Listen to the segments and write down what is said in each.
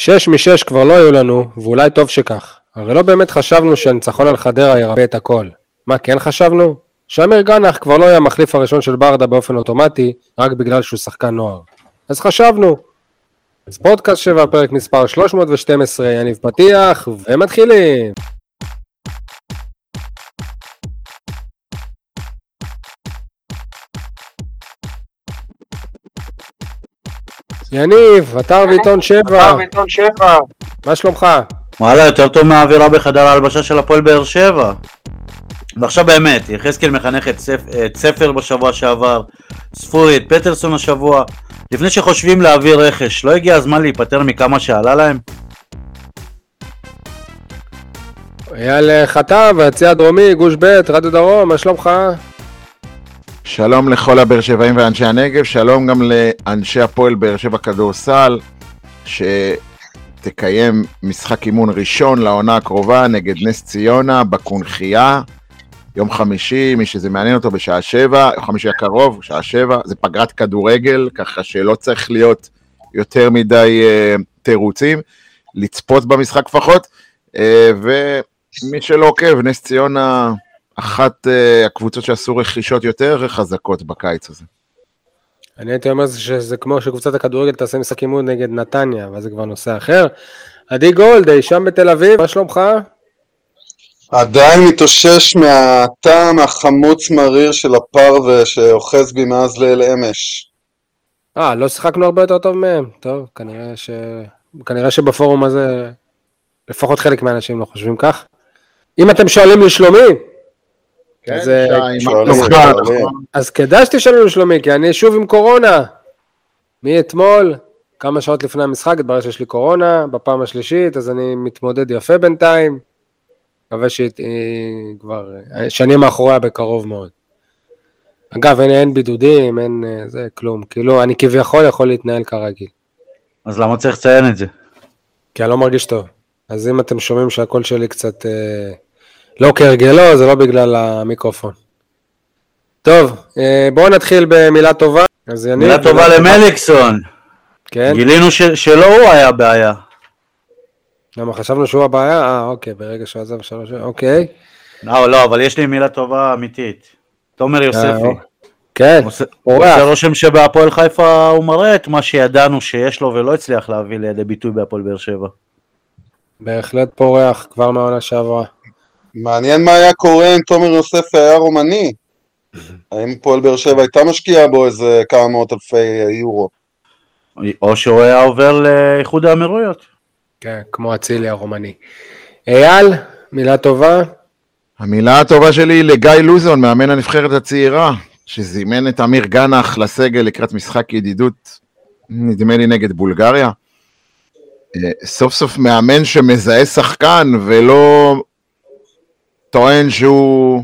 שש משש כבר לא היו לנו, ואולי טוב שכך. הרי לא באמת חשבנו שהניצחון על חדרה ירפא את הכל. מה כן חשבנו? שאמיר גנח כבר לא יהיה המחליף הראשון של ברדה באופן אוטומטי, רק בגלל שהוא שחקן נוער. אז חשבנו. אז פודקאסט 7, פרק מספר 312, יניב פתיח, ומתחילים. יניב, אתר ועיתון 7, מה שלומך? וואלה, יותר טוב מהאווירה בחדר ההלבשה של הפועל באר שבע. ועכשיו באמת, יחזקאל מחנך את, ספ... את ספר בשבוע שעבר, ספורי את פטרסון השבוע. לפני שחושבים להעביר רכש, לא הגיע הזמן להיפטר מכמה שעלה להם? אייל חטב, היציא הדרומי, גוש ב', רדיו דרום, מה שלומך? שלום לכל הבאר שבעים ואנשי הנגב, שלום גם לאנשי הפועל באר שבע כדורסל, שתקיים משחק אימון ראשון לעונה הקרובה נגד נס ציונה בקונכייה, יום חמישי, מי שזה מעניין אותו בשעה שבע, יום חמישי הקרוב, בשעה שבע, זה פגרת כדורגל, ככה שלא צריך להיות יותר מדי uh, תירוצים, לצפות במשחק לפחות, uh, ומי שלא עוקב, נס ציונה... אחת uh, הקבוצות שעשו רכישות יותר חזקות בקיץ הזה. אני הייתי אומר שזה כמו שקבוצת הכדורגל תעשה משחק אימון נגד נתניה, אבל זה כבר נושא אחר. עדי גולד, אי שם בתל אביב, מה שלומך? עדיין מתאושש מהטעם החמוץ מריר של הפרווה שאוחז בי מאז ליל אמש. אה, לא שיחקנו הרבה יותר טוב מהם. טוב, כנראה, ש... כנראה שבפורום הזה לפחות חלק מהאנשים לא חושבים כך. אם אתם שואלים לשלומי, כן, אז, שי, אז כדאי שתשאלו לשלומי, כי אני שוב עם קורונה. מאתמול, כמה שעות לפני המשחק, התברר שיש לי קורונה, בפעם השלישית, אז אני מתמודד יפה בינתיים. מקווה שהיא כבר, שאני מאחוריה בקרוב מאוד. אגב, אין, אין בידודים, אין אה, זה, כלום. כאילו, אני כביכול יכול להתנהל כרגיל. אז למה צריך לציין את זה? כי אני לא מרגיש טוב. אז אם אתם שומעים שהקול שלי קצת אה, לא כהרגלו, זה לא בגלל המיקרופון. טוב, אה, בואו נתחיל במילה טובה. אז יניב, מילה טובה למליקסון. כן, גילינו ש- שלא הוא היה הבעיה. למה חשבנו שהוא הבעיה? אה, אוקיי, ברגע שהוא עזב שלוש... אוקיי. לא, לא, אבל יש לי מילה טובה אמיתית. תומר יוספי. אה, כן, אורח. עושה רושם שבהפועל חיפה הוא מראה את מה שידענו שיש לו ולא הצליח להביא לידי ביטוי בהפועל באר שבע. בהחלט פורח כבר מהעונה שעברה. מעניין מה היה קורה אם תומר יוסף היה רומני. האם פועל באר שבע הייתה משקיעה בו איזה כמה מאות אלפי יורו? או שהוא היה עובר לאיחוד האמירויות. כן, כמו אצילי הרומני. אייל, מילה טובה. המילה הטובה שלי היא לגיא לוזון, מאמן הנבחרת הצעירה, שזימן את אמיר גנח לסגל לקראת משחק ידידות, נדמה לי נגד בולגריה. אה, סוף סוף מאמן שמזהה שחקן ולא טוען שהוא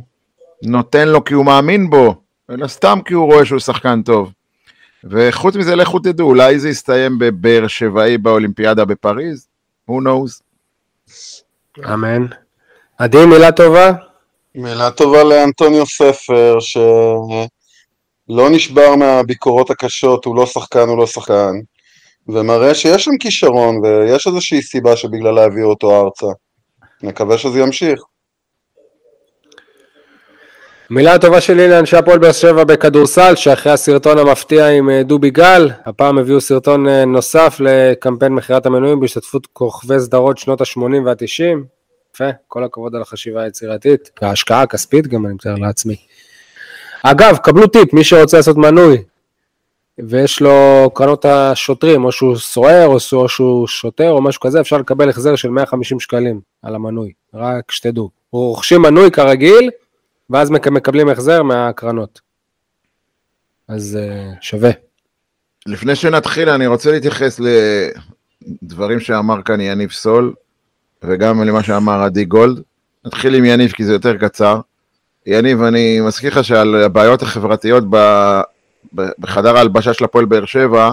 נותן לו כי הוא מאמין בו, אלא סתם כי הוא רואה שהוא שחקן טוב. וחוץ מזה, לכו תדעו, אולי זה יסתיים בבאר שבעי באולימפיאדה בפריז? who knows? אמן. עדי, מילה טובה. מילה טובה לאנטוניו ספר, שלא נשבר מהביקורות הקשות, הוא לא שחקן, הוא לא שחקן, ומראה שיש שם כישרון, ויש איזושהי סיבה שבגללה הביאו אותו ארצה. נקווה שזה ימשיך. מילה הטובה שלי לאנשי הפועל באר שבע בכדורסל, שאחרי הסרטון המפתיע עם אה, דובי גל, הפעם הביאו סרטון אה, נוסף לקמפיין מכירת המנויים בהשתתפות כוכבי סדרות שנות ה-80 וה-90. יפה, כל הכבוד על החשיבה היצירתית, וההשקעה הכספית גם, אני מתאר לעצמי. אגב, קבלו טיפ, מי שרוצה לעשות מנוי, ויש לו קרנות השוטרים, או שהוא סוער, או שהוא שוטר, או משהו כזה, אפשר לקבל החזר של 150 שקלים על המנוי, רק שתדעו. רוכשים מנוי כרגיל, ואז מק- מקבלים החזר מהקרנות. אז uh, שווה. לפני שנתחיל, אני רוצה להתייחס לדברים שאמר כאן יניב סול, וגם למה שאמר עדי גולד. נתחיל עם יניב כי זה יותר קצר. יניב, אני מזכיר לך שעל הבעיות החברתיות ב... בחדר ההלבשה של הפועל באר שבע,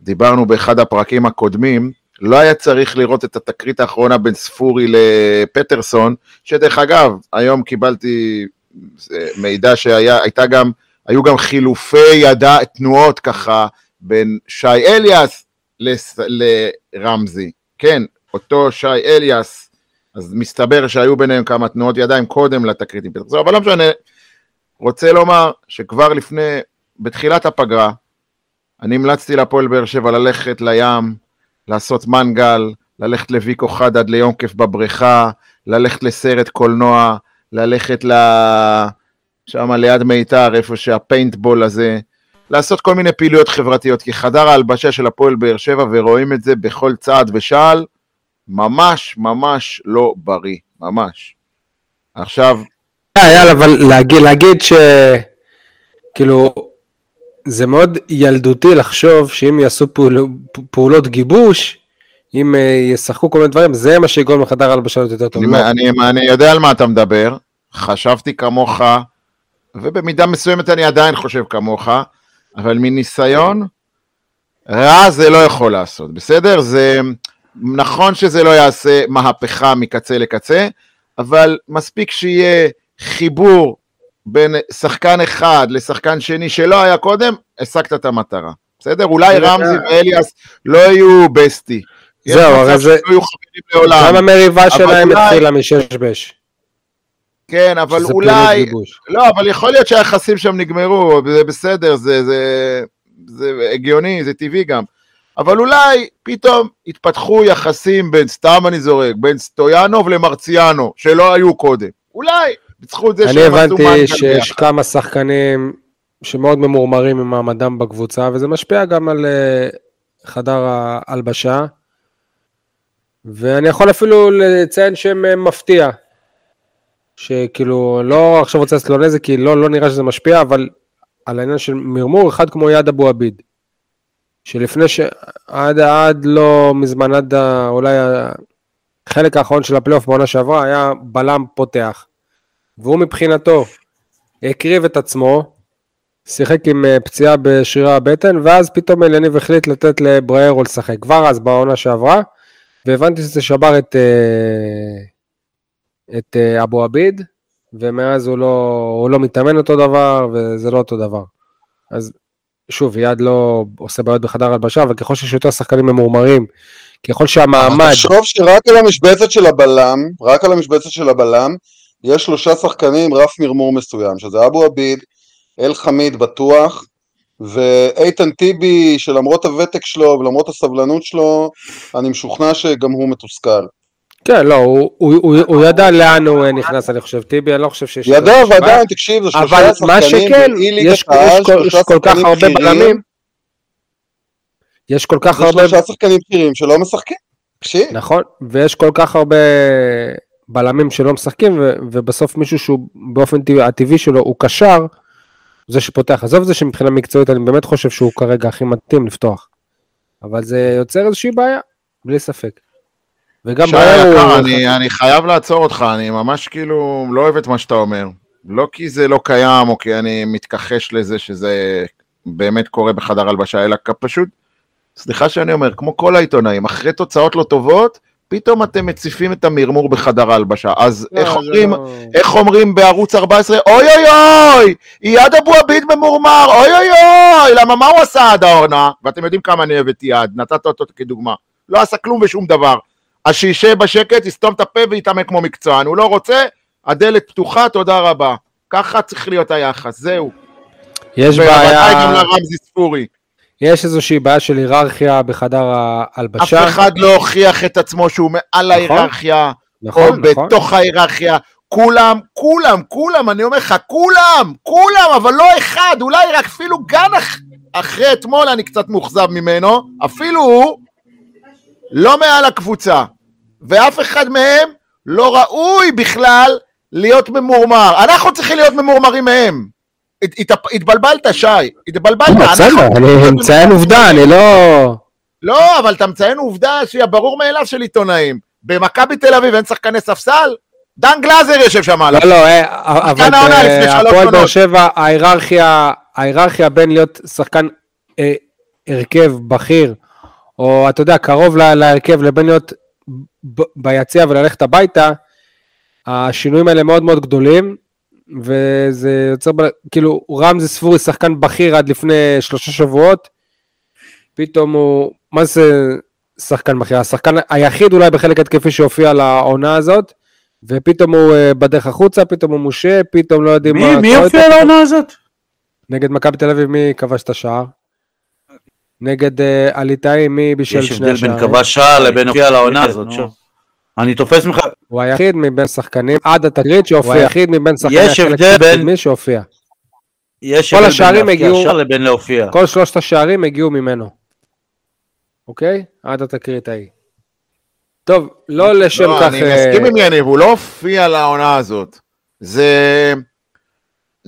דיברנו באחד הפרקים הקודמים, לא היה צריך לראות את התקרית האחרונה בין ספורי לפטרסון, שדרך אגב, היום קיבלתי אה, מידע שהייתה גם, היו גם חילופי ידע, תנועות ככה, בין שי אליאס לס- לרמזי. כן, אותו שי אליאס, אז מסתבר שהיו ביניהם כמה תנועות ידיים קודם לתקרית עם פטרסון, אבל לא משנה, רוצה לומר שכבר לפני, בתחילת הפגרה, אני המלצתי להפועל באר שבע ללכת לים, לעשות מנגל, ללכת לוויקו חדד ליום כיף בבריכה, ללכת לסרט קולנוע, ללכת ל... שם ליד מיתר, איפה שהפיינטבול הזה, לעשות כל מיני פעילויות חברתיות, כי חדר ההלבשה של הפועל באר שבע, ורואים את זה בכל צעד ושעל, ממש ממש לא בריא, ממש. עכשיו... אה, יאללה, אבל להגיד, להגיד ש... כאילו, זה מאוד ילדותי לחשוב שאם יעשו פעול, פעולות גיבוש, אם אה, ישחקו כל מיני דברים, זה מה שיגרום לחדר הלבשה להיות יותר טוב. אני, לא. אני, אני יודע על מה אתה מדבר, חשבתי כמוך, ובמידה מסוימת אני עדיין חושב כמוך, אבל מניסיון, רע זה לא יכול לעשות, בסדר? זה נכון שזה לא יעשה מהפכה מקצה לקצה, אבל מספיק שיהיה חיבור בין שחקן אחד לשחקן שני שלא היה קודם, השגת את המטרה. בסדר? אולי רמזי ואליאס לא יהיו בסטי. זהו, הרי זה... לא יהיו חברים לעולם. גם המריבה שלהם התחילה משש בש. כן, אבל אולי... לא, אבל יכול להיות שהיחסים שם נגמרו, זה בסדר, זה, זה, זה הגיוני, זה טבעי גם. אבל אולי פתאום התפתחו יחסים בין, סתם אני זורק, בין סטויאנוב למרציאנו, שלא היו קודם. אולי, בזכות זה אני שהם עשו הבנתי מנגל שיש ביחד. כמה שחקנים שמאוד ממורמרים ממעמדם בקבוצה, וזה משפיע גם על אה, חדר ההלבשה. ואני יכול אפילו לציין שם אה, מפתיע. שכאילו, לא עכשיו רוצה לעשות לו נזק, כי לא, לא נראה שזה משפיע, אבל על העניין של מרמור, אחד כמו יד אבו עביד. שלפני ש... עד, עד לא מזמן, עד אולי החלק האחרון של הפלייאוף בעונה שעברה, היה בלם פותח. והוא מבחינתו הקריב את עצמו, שיחק עם אה, פציעה בשרירי הבטן, ואז פתאום אליניב החליט לתת לבריירו לשחק. כבר אז בעונה שעברה, והבנתי שזה שבר את, אה, את אה, אבו עביד, ומאז הוא לא, הוא לא מתאמן אותו דבר, וזה לא אותו דבר. אז שוב, יד לא עושה בעיות בחדר הלבשה, אבל ככל שיש יותר שחקנים ממורמרים, ככל שהמעמד... תחשוב שרק על המשבצת של הבלם, רק על המשבצת של הבלם, יש שלושה שחקנים רף מרמור מסוים, שזה אבו עביד, אל חמיד בטוח, ואיתן טיבי, שלמרות הוותק שלו ולמרות הסבלנות שלו, אני משוכנע שגם הוא מתוסכל. כן, לא, הוא, הוא, הוא, הוא ידע לאן הוא נכנס, אני חושב. טיבי, אני לא חושב שיש... ידע. ועדיין, תקשיב, זה אבל שלושה מה שחקנים, שכן, באי-ליגת יש, העל, יש, כל, יש כך הרבה בלמים, יש כל כך הרבה, שלושה שחקנים בכירים שלא משחקים. תקשיב, נכון, ויש כל כך הרבה בלמים שלא משחקים, ובסוף מישהו שהוא באופן טבעי, הטבעי שלו הוא קשר, זה שפותח. עזוב זה שמבחינה מקצועית אני באמת חושב שהוא כרגע הכי מתאים לפתוח. אבל זה יוצר איזושהי בעיה, בלי ספק. וגם בעיה הוא... היקר, אני, אני חייב לעצור אותך, אני ממש כאילו לא אוהב את מה שאתה אומר. לא כי זה לא קיים, או כי אני מתכחש לזה שזה באמת קורה בחדר הלבשה, אלא פשוט, סליחה שאני אומר, כמו כל העיתונאים, אחרי תוצאות לא טובות, פתאום אתם מציפים את המרמור בחדר ההלבשה. אז לא, איך זה אומרים, לא- איך אומרים בערוץ 14, אוי אוי אוי, אייד אבו עביד ממורמר, אוי אוי אוי, למה מה הוא עשה עד העונה? ואתם יודעים כמה אני אוהב את אייד, נתת אותו כדוגמה. לא עשה כלום ושום דבר. אז שישב בשקט, יסתום את הפה ויתאמן כמו מקצוען. הוא לא רוצה, הדלת פתוחה, תודה רבה. ככה צריך להיות היחס, זהו. יש ובוודאי בעיה, גם לרמזי ספורי. יש איזושהי בעיה של היררכיה בחדר אף ההלבשה. אחד לא הוכיח את עצמו שהוא מעל ההיררכיה, או נכון, נכון. בתוך ההיררכיה. כולם, כולם, כולם, אני אומר לך, כולם, כולם, אבל לא אחד, אולי רק אפילו גן אח... אחרי אתמול אני קצת מאוכזב ממנו, אפילו הוא לא מעל הקבוצה, ואף אחד מהם לא ראוי בכלל להיות ממורמר. אנחנו צריכים להיות ממורמרים מהם. הת- הת- התבלבלת, שי, התבלבלת. לא, בסדר, אני מציין עובדה, אני לא... לא, אבל אתה מציין עובדה שהיא הברור מאליו של עיתונאים. במכבי תל אביב אין שחקני ספסל? דן גלאזר יושב שם על לא, לא, אה, אבל שלוש בהפועל באר. שבע, ההיררכיה, בין להיות שחקן אה, הרכב בכיר, או אתה יודע, קרוב לה- להרכב, לבין להיות ביציע וללכת הביתה, השינויים האלה מאוד מאוד גדולים, וזה יוצר, כאילו, רמזי ספורי שחקן בכיר עד לפני שלושה שבועות, פתאום הוא, מה זה, שחקן מכירה, השחקן היחיד אולי בחלק התקפי שהופיע לעונה הזאת, ופתאום הוא אה, בדרך החוצה, פתאום הוא מושה, פתאום לא יודעים מי, מי קורה הופיע. לעונה הזאת? נגד מכבי תל אביב, מי כבש את השער? נגד אה, הליטאי, מי בישל יש שני הבדל בין השערים? כבש שער לבין הופיע לעונה הזאת. שוב. אני תופס ממך, הוא היחיד מבין שחקנים, עד התקרית שהופיע, הוא היחיד מבין שחקני יש החלק הבדל בין- הקדמי שהופיע. יש כל הבדל בין השערים הגיעו- שער לבין להופיע. כל שלושת השערים הגיעו ממנו. אוקיי? עד התקרית ההיא. טוב, לא לשם לא, כך... אני אה, מסכים עם יניב, הוא לא הופיע לעונה הזאת. זה...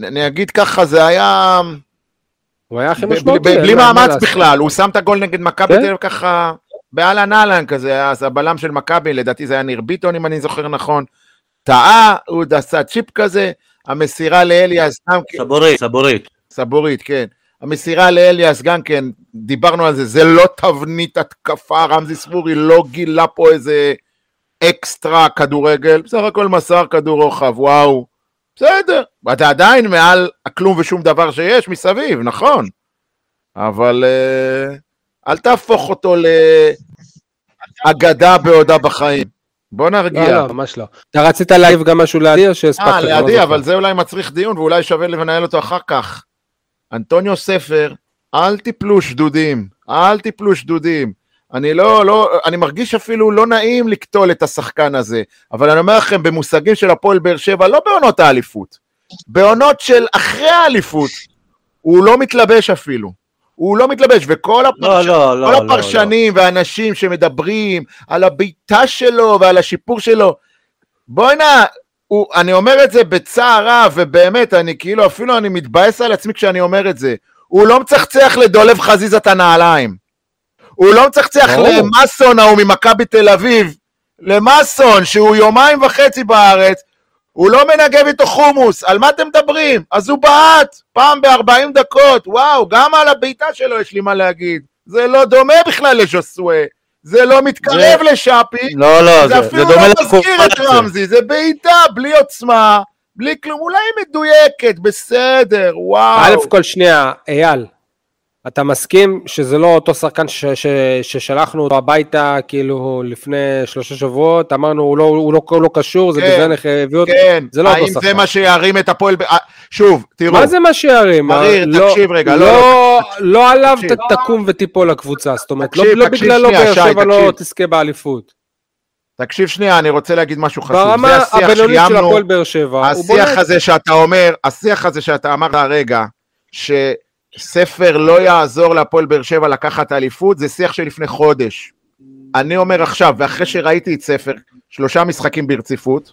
אני אגיד ככה, זה היה... הוא היה הכי משמעותי. בלי- מאמץ. בכלל, הוא שם את הגול נגד מכבי כן. תל אביב ככה באהלן אהלן כזה, אז הבלם של מכבי, לדעתי זה היה ניר ביטון אם אני זוכר נכון, טעה, הוא עוד עשה צ'יפ כזה, המסירה לאליאס גם כן, סבורית, סבורית. סבורית, כן, המסירה לאליאס גם כן, דיברנו על זה, זה לא תבנית התקפה, רמזי ספורי לא גילה פה איזה אקסטרה כדורגל, בסך הכל מסר כדור רוחב, וואו, בסדר, ואתה עדיין מעל הכלום ושום דבר שיש מסביב, נכון, אבל אה, אל תהפוך אותו לאגדה בעודה בחיים. בוא נרגיע. לא, לא, ממש לא. אתה רצית להעיב גם משהו לידי או שהספקת? אה, אני לא. אבל זה אולי מצריך דיון ואולי שווה לנהל אותו אחר כך. אנטוניו ספר, אל תיפלו שדודים, אל תיפלו שדודים. אני לא, לא, אני מרגיש אפילו לא נעים לקטול את השחקן הזה, אבל אני אומר לכם, במושגים של הפועל באר שבע, לא בעונות האליפות, בעונות של אחרי האליפות, הוא לא מתלבש אפילו. הוא לא מתלבש, וכל הפרש... לא, לא, לא. כל לא, הפרשנים והאנשים שמדברים על הבעיטה שלו ועל השיפור שלו, בוא'נה, הוא- אני אומר את זה בצער רב, ובאמת, אני כאילו, אפילו אני מתבאס על עצמי כשאני אומר את זה. הוא לא מצחצח לדולב חזיזה את הנעליים. הוא לא מצחצח ברור. למאסון ההוא ממכבי תל אביב. למאסון, שהוא יומיים וחצי בארץ, הוא לא מנגב איתו חומוס, על מה אתם מדברים? אז הוא בעט, פעם ב-40 דקות, וואו, גם על הבעיטה שלו יש לי מה להגיד. זה לא דומה בכלל לז'וסווה, זה לא מתקרב לשאפי, לא, לא, זה זה, זה אפילו דומה לא מזכיר את. רמזי, זה בעיטה, בלי עוצמה, בלי כלום, אולי מדויקת, בסדר, וואו. א' כל שנייה, אייל, אתה מסכים שזה לא אותו שחקן ש- ש- ששלחנו אותו הביתה כאילו לפני שלושה שבועות, אמרנו הוא לא, הוא לא, הוא לא קשור, זה כן, בגלל איך הביאו אותו, כן, זה לא אותו האם זה שחקן. מה שירים את הפועל... ב- אה, שוב, תראו, מה זה מה שירים? מריר, לא- תקשיב רגע, לא, לא, לא עליו תקשיב. תקום ותיפול הקבוצה, זאת אומרת, לא תקשיב, לא תקשיב בגללו שנייה, באר שבע לא. תזכה באליפות. תקשיב שנייה, אני רוצה להגיד משהו חשוב. ברמה הבינונית של הפועל באר שבע, השיח. הזה שאתה אומר, השיח הזה שאתה אמרת הרגע, שספר לא יעזור להפועל באר שבע לקחת אליפות, זה שיח של לפני חודש. אני אומר עכשיו, ואחרי שראיתי את ספר, שלושה משחקים ברציפות,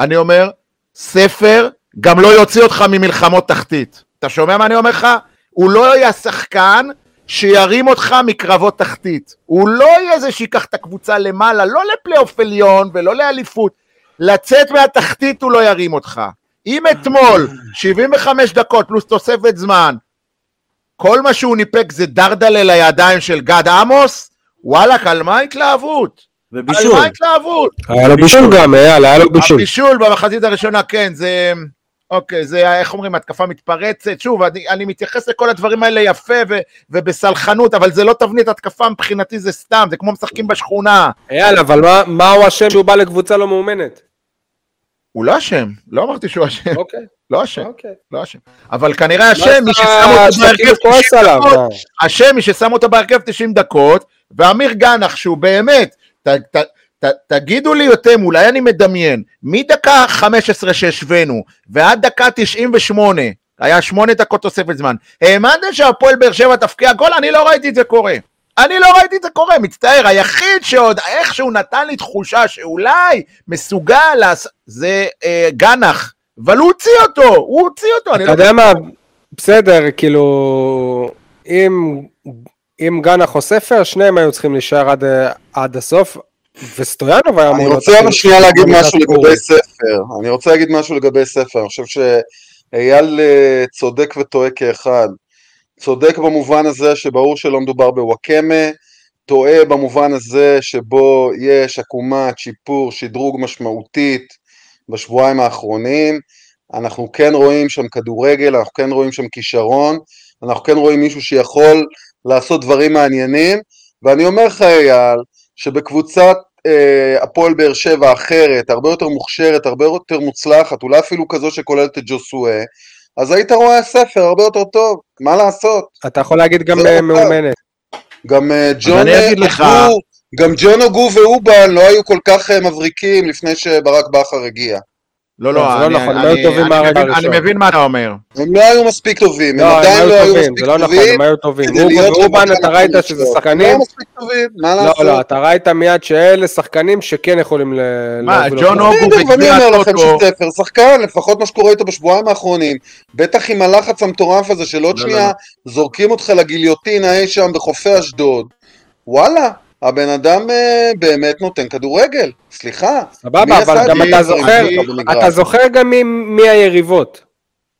אני אומר, ספר גם לא יוציא אותך ממלחמות תחתית. אתה שומע מה אני אומר לך? הוא לא יהיה שחקן שירים אותך מקרבות תחתית. הוא לא יהיה זה שיקח את הקבוצה למעלה, לא לפלייאוף עליון ולא לאליפות. לצאת מהתחתית הוא לא ירים אותך. אם אתמול, 75 דקות פלוס תוספת זמן, כל מה שהוא ניפק זה דרדלה לידיים של גד עמוס, וואלכ, על מה ההתלהבות? על ובישול. מה ההתלהבות? היה לו בישול גם, אייל, היה לו בישול. הבישול במחצית הראשונה, כן, זה... אוקיי, זה, איך אומרים, התקפה מתפרצת. שוב, אני, אני מתייחס לכל הדברים האלה יפה ו, ובסלחנות, אבל זה לא תבנית התקפה מבחינתי, זה סתם, זה כמו משחקים בשכונה. אייל, אבל מה- מה הוא אשם שהוא בא לקבוצה לא מאומנת? הוא לא אשם, לא אמרתי שהוא אשם, אוקיי, לא אשם, אוקיי. לא אשם. אבל כנראה לא אשם, מי ששם אותו בהרכב כאילו כועס 90 עליו, דקות? אשם מי ששם אותו בהרכב 90 דקות, ואמיר גנח, שהוא באמת, ת, תגידו לי אתם, אולי אני מדמיין, מדקה 15 שהשווינו, ועד דקה 98, היה שמונה דקות תוספת זמן, האמנתם שהפועל באר שבע תפקיע גול? אני לא ראיתי את זה קורה. אני לא ראיתי את זה קורה, מצטער, היחיד שעוד איכשהו נתן לי תחושה שאולי מסוגל לעשות, זה אה, גנח, אבל הוא הוציא אותו, הוא הוציא אותו, אני אתה לא... יודע מה, בסדר, כאילו, אם, אם גנח או ספר, שניהם היו צריכים להישאר עד, עד הסוף, וסטויאנוב היה אמור... אני רוצה אפילו שנייה להגיד משהו. לגבי ספר. אני רוצה להגיד משהו לגבי ספר. אני חושב שאייל אה, צודק וטועה כאחד. צודק במובן הזה שברור שלא מדובר בוואקמה, טועה במובן הזה שבו יש עקומת שיפור, שדרוג משמעותית בשבועיים האחרונים. אנחנו כן רואים שם כדורגל, אנחנו כן רואים שם כישרון, אנחנו כן רואים מישהו שיכול לעשות דברים מעניינים, ואני אומר לך אייל, שבקבוצת אה, הפועל באר שבע אחרת, הרבה יותר מוכשרת, הרבה יותר מוצלחת, אולי אפילו כזו שכוללת את ג'וסואה, אז היית רואה ספר הרבה יותר טוב, מה לעשות? אתה יכול להגיד גם זה אה. מאומנת. גם אה, ג'ון אני אגיד לך- אוגו, גם ג'ון אוגו ואובן לא היו כל כך אה, מבריקים לפני שברק בכר הגיע. לא, לא, זה לא, לא אני- נכון, הם אני- טובים אני מבין- אני הראשון. מבין מה אתה אומר. הם לא היו מספיק טובים, הם לא, הם עדיין היו לא היו טובים, מספיק זה לא נכון, טובים. הם היו טובים. במקום אתה ראית שזה. שחקנים? הם לא מספיק טובים, מה לא, לעשות? לא, אתה ראית מיד שאלה שחקנים שכן יכולים ל... מה, ג'ון. אוגו לכם הטוטו. שספר שחקן, לפחות מה שקורה איתו בשבועיים האחרונים, בטח עם הלחץ המטורף הזה של עוד לא, שנייה זורקים אותך לגיליוטינה אי שם בחופי אשדוד. וואלה, הבן אדם אה, באמת נותן כדורגל, סליחה. סבבה, אבל גם? אתה זוכר. אתה זוכר גם מי- היריבות.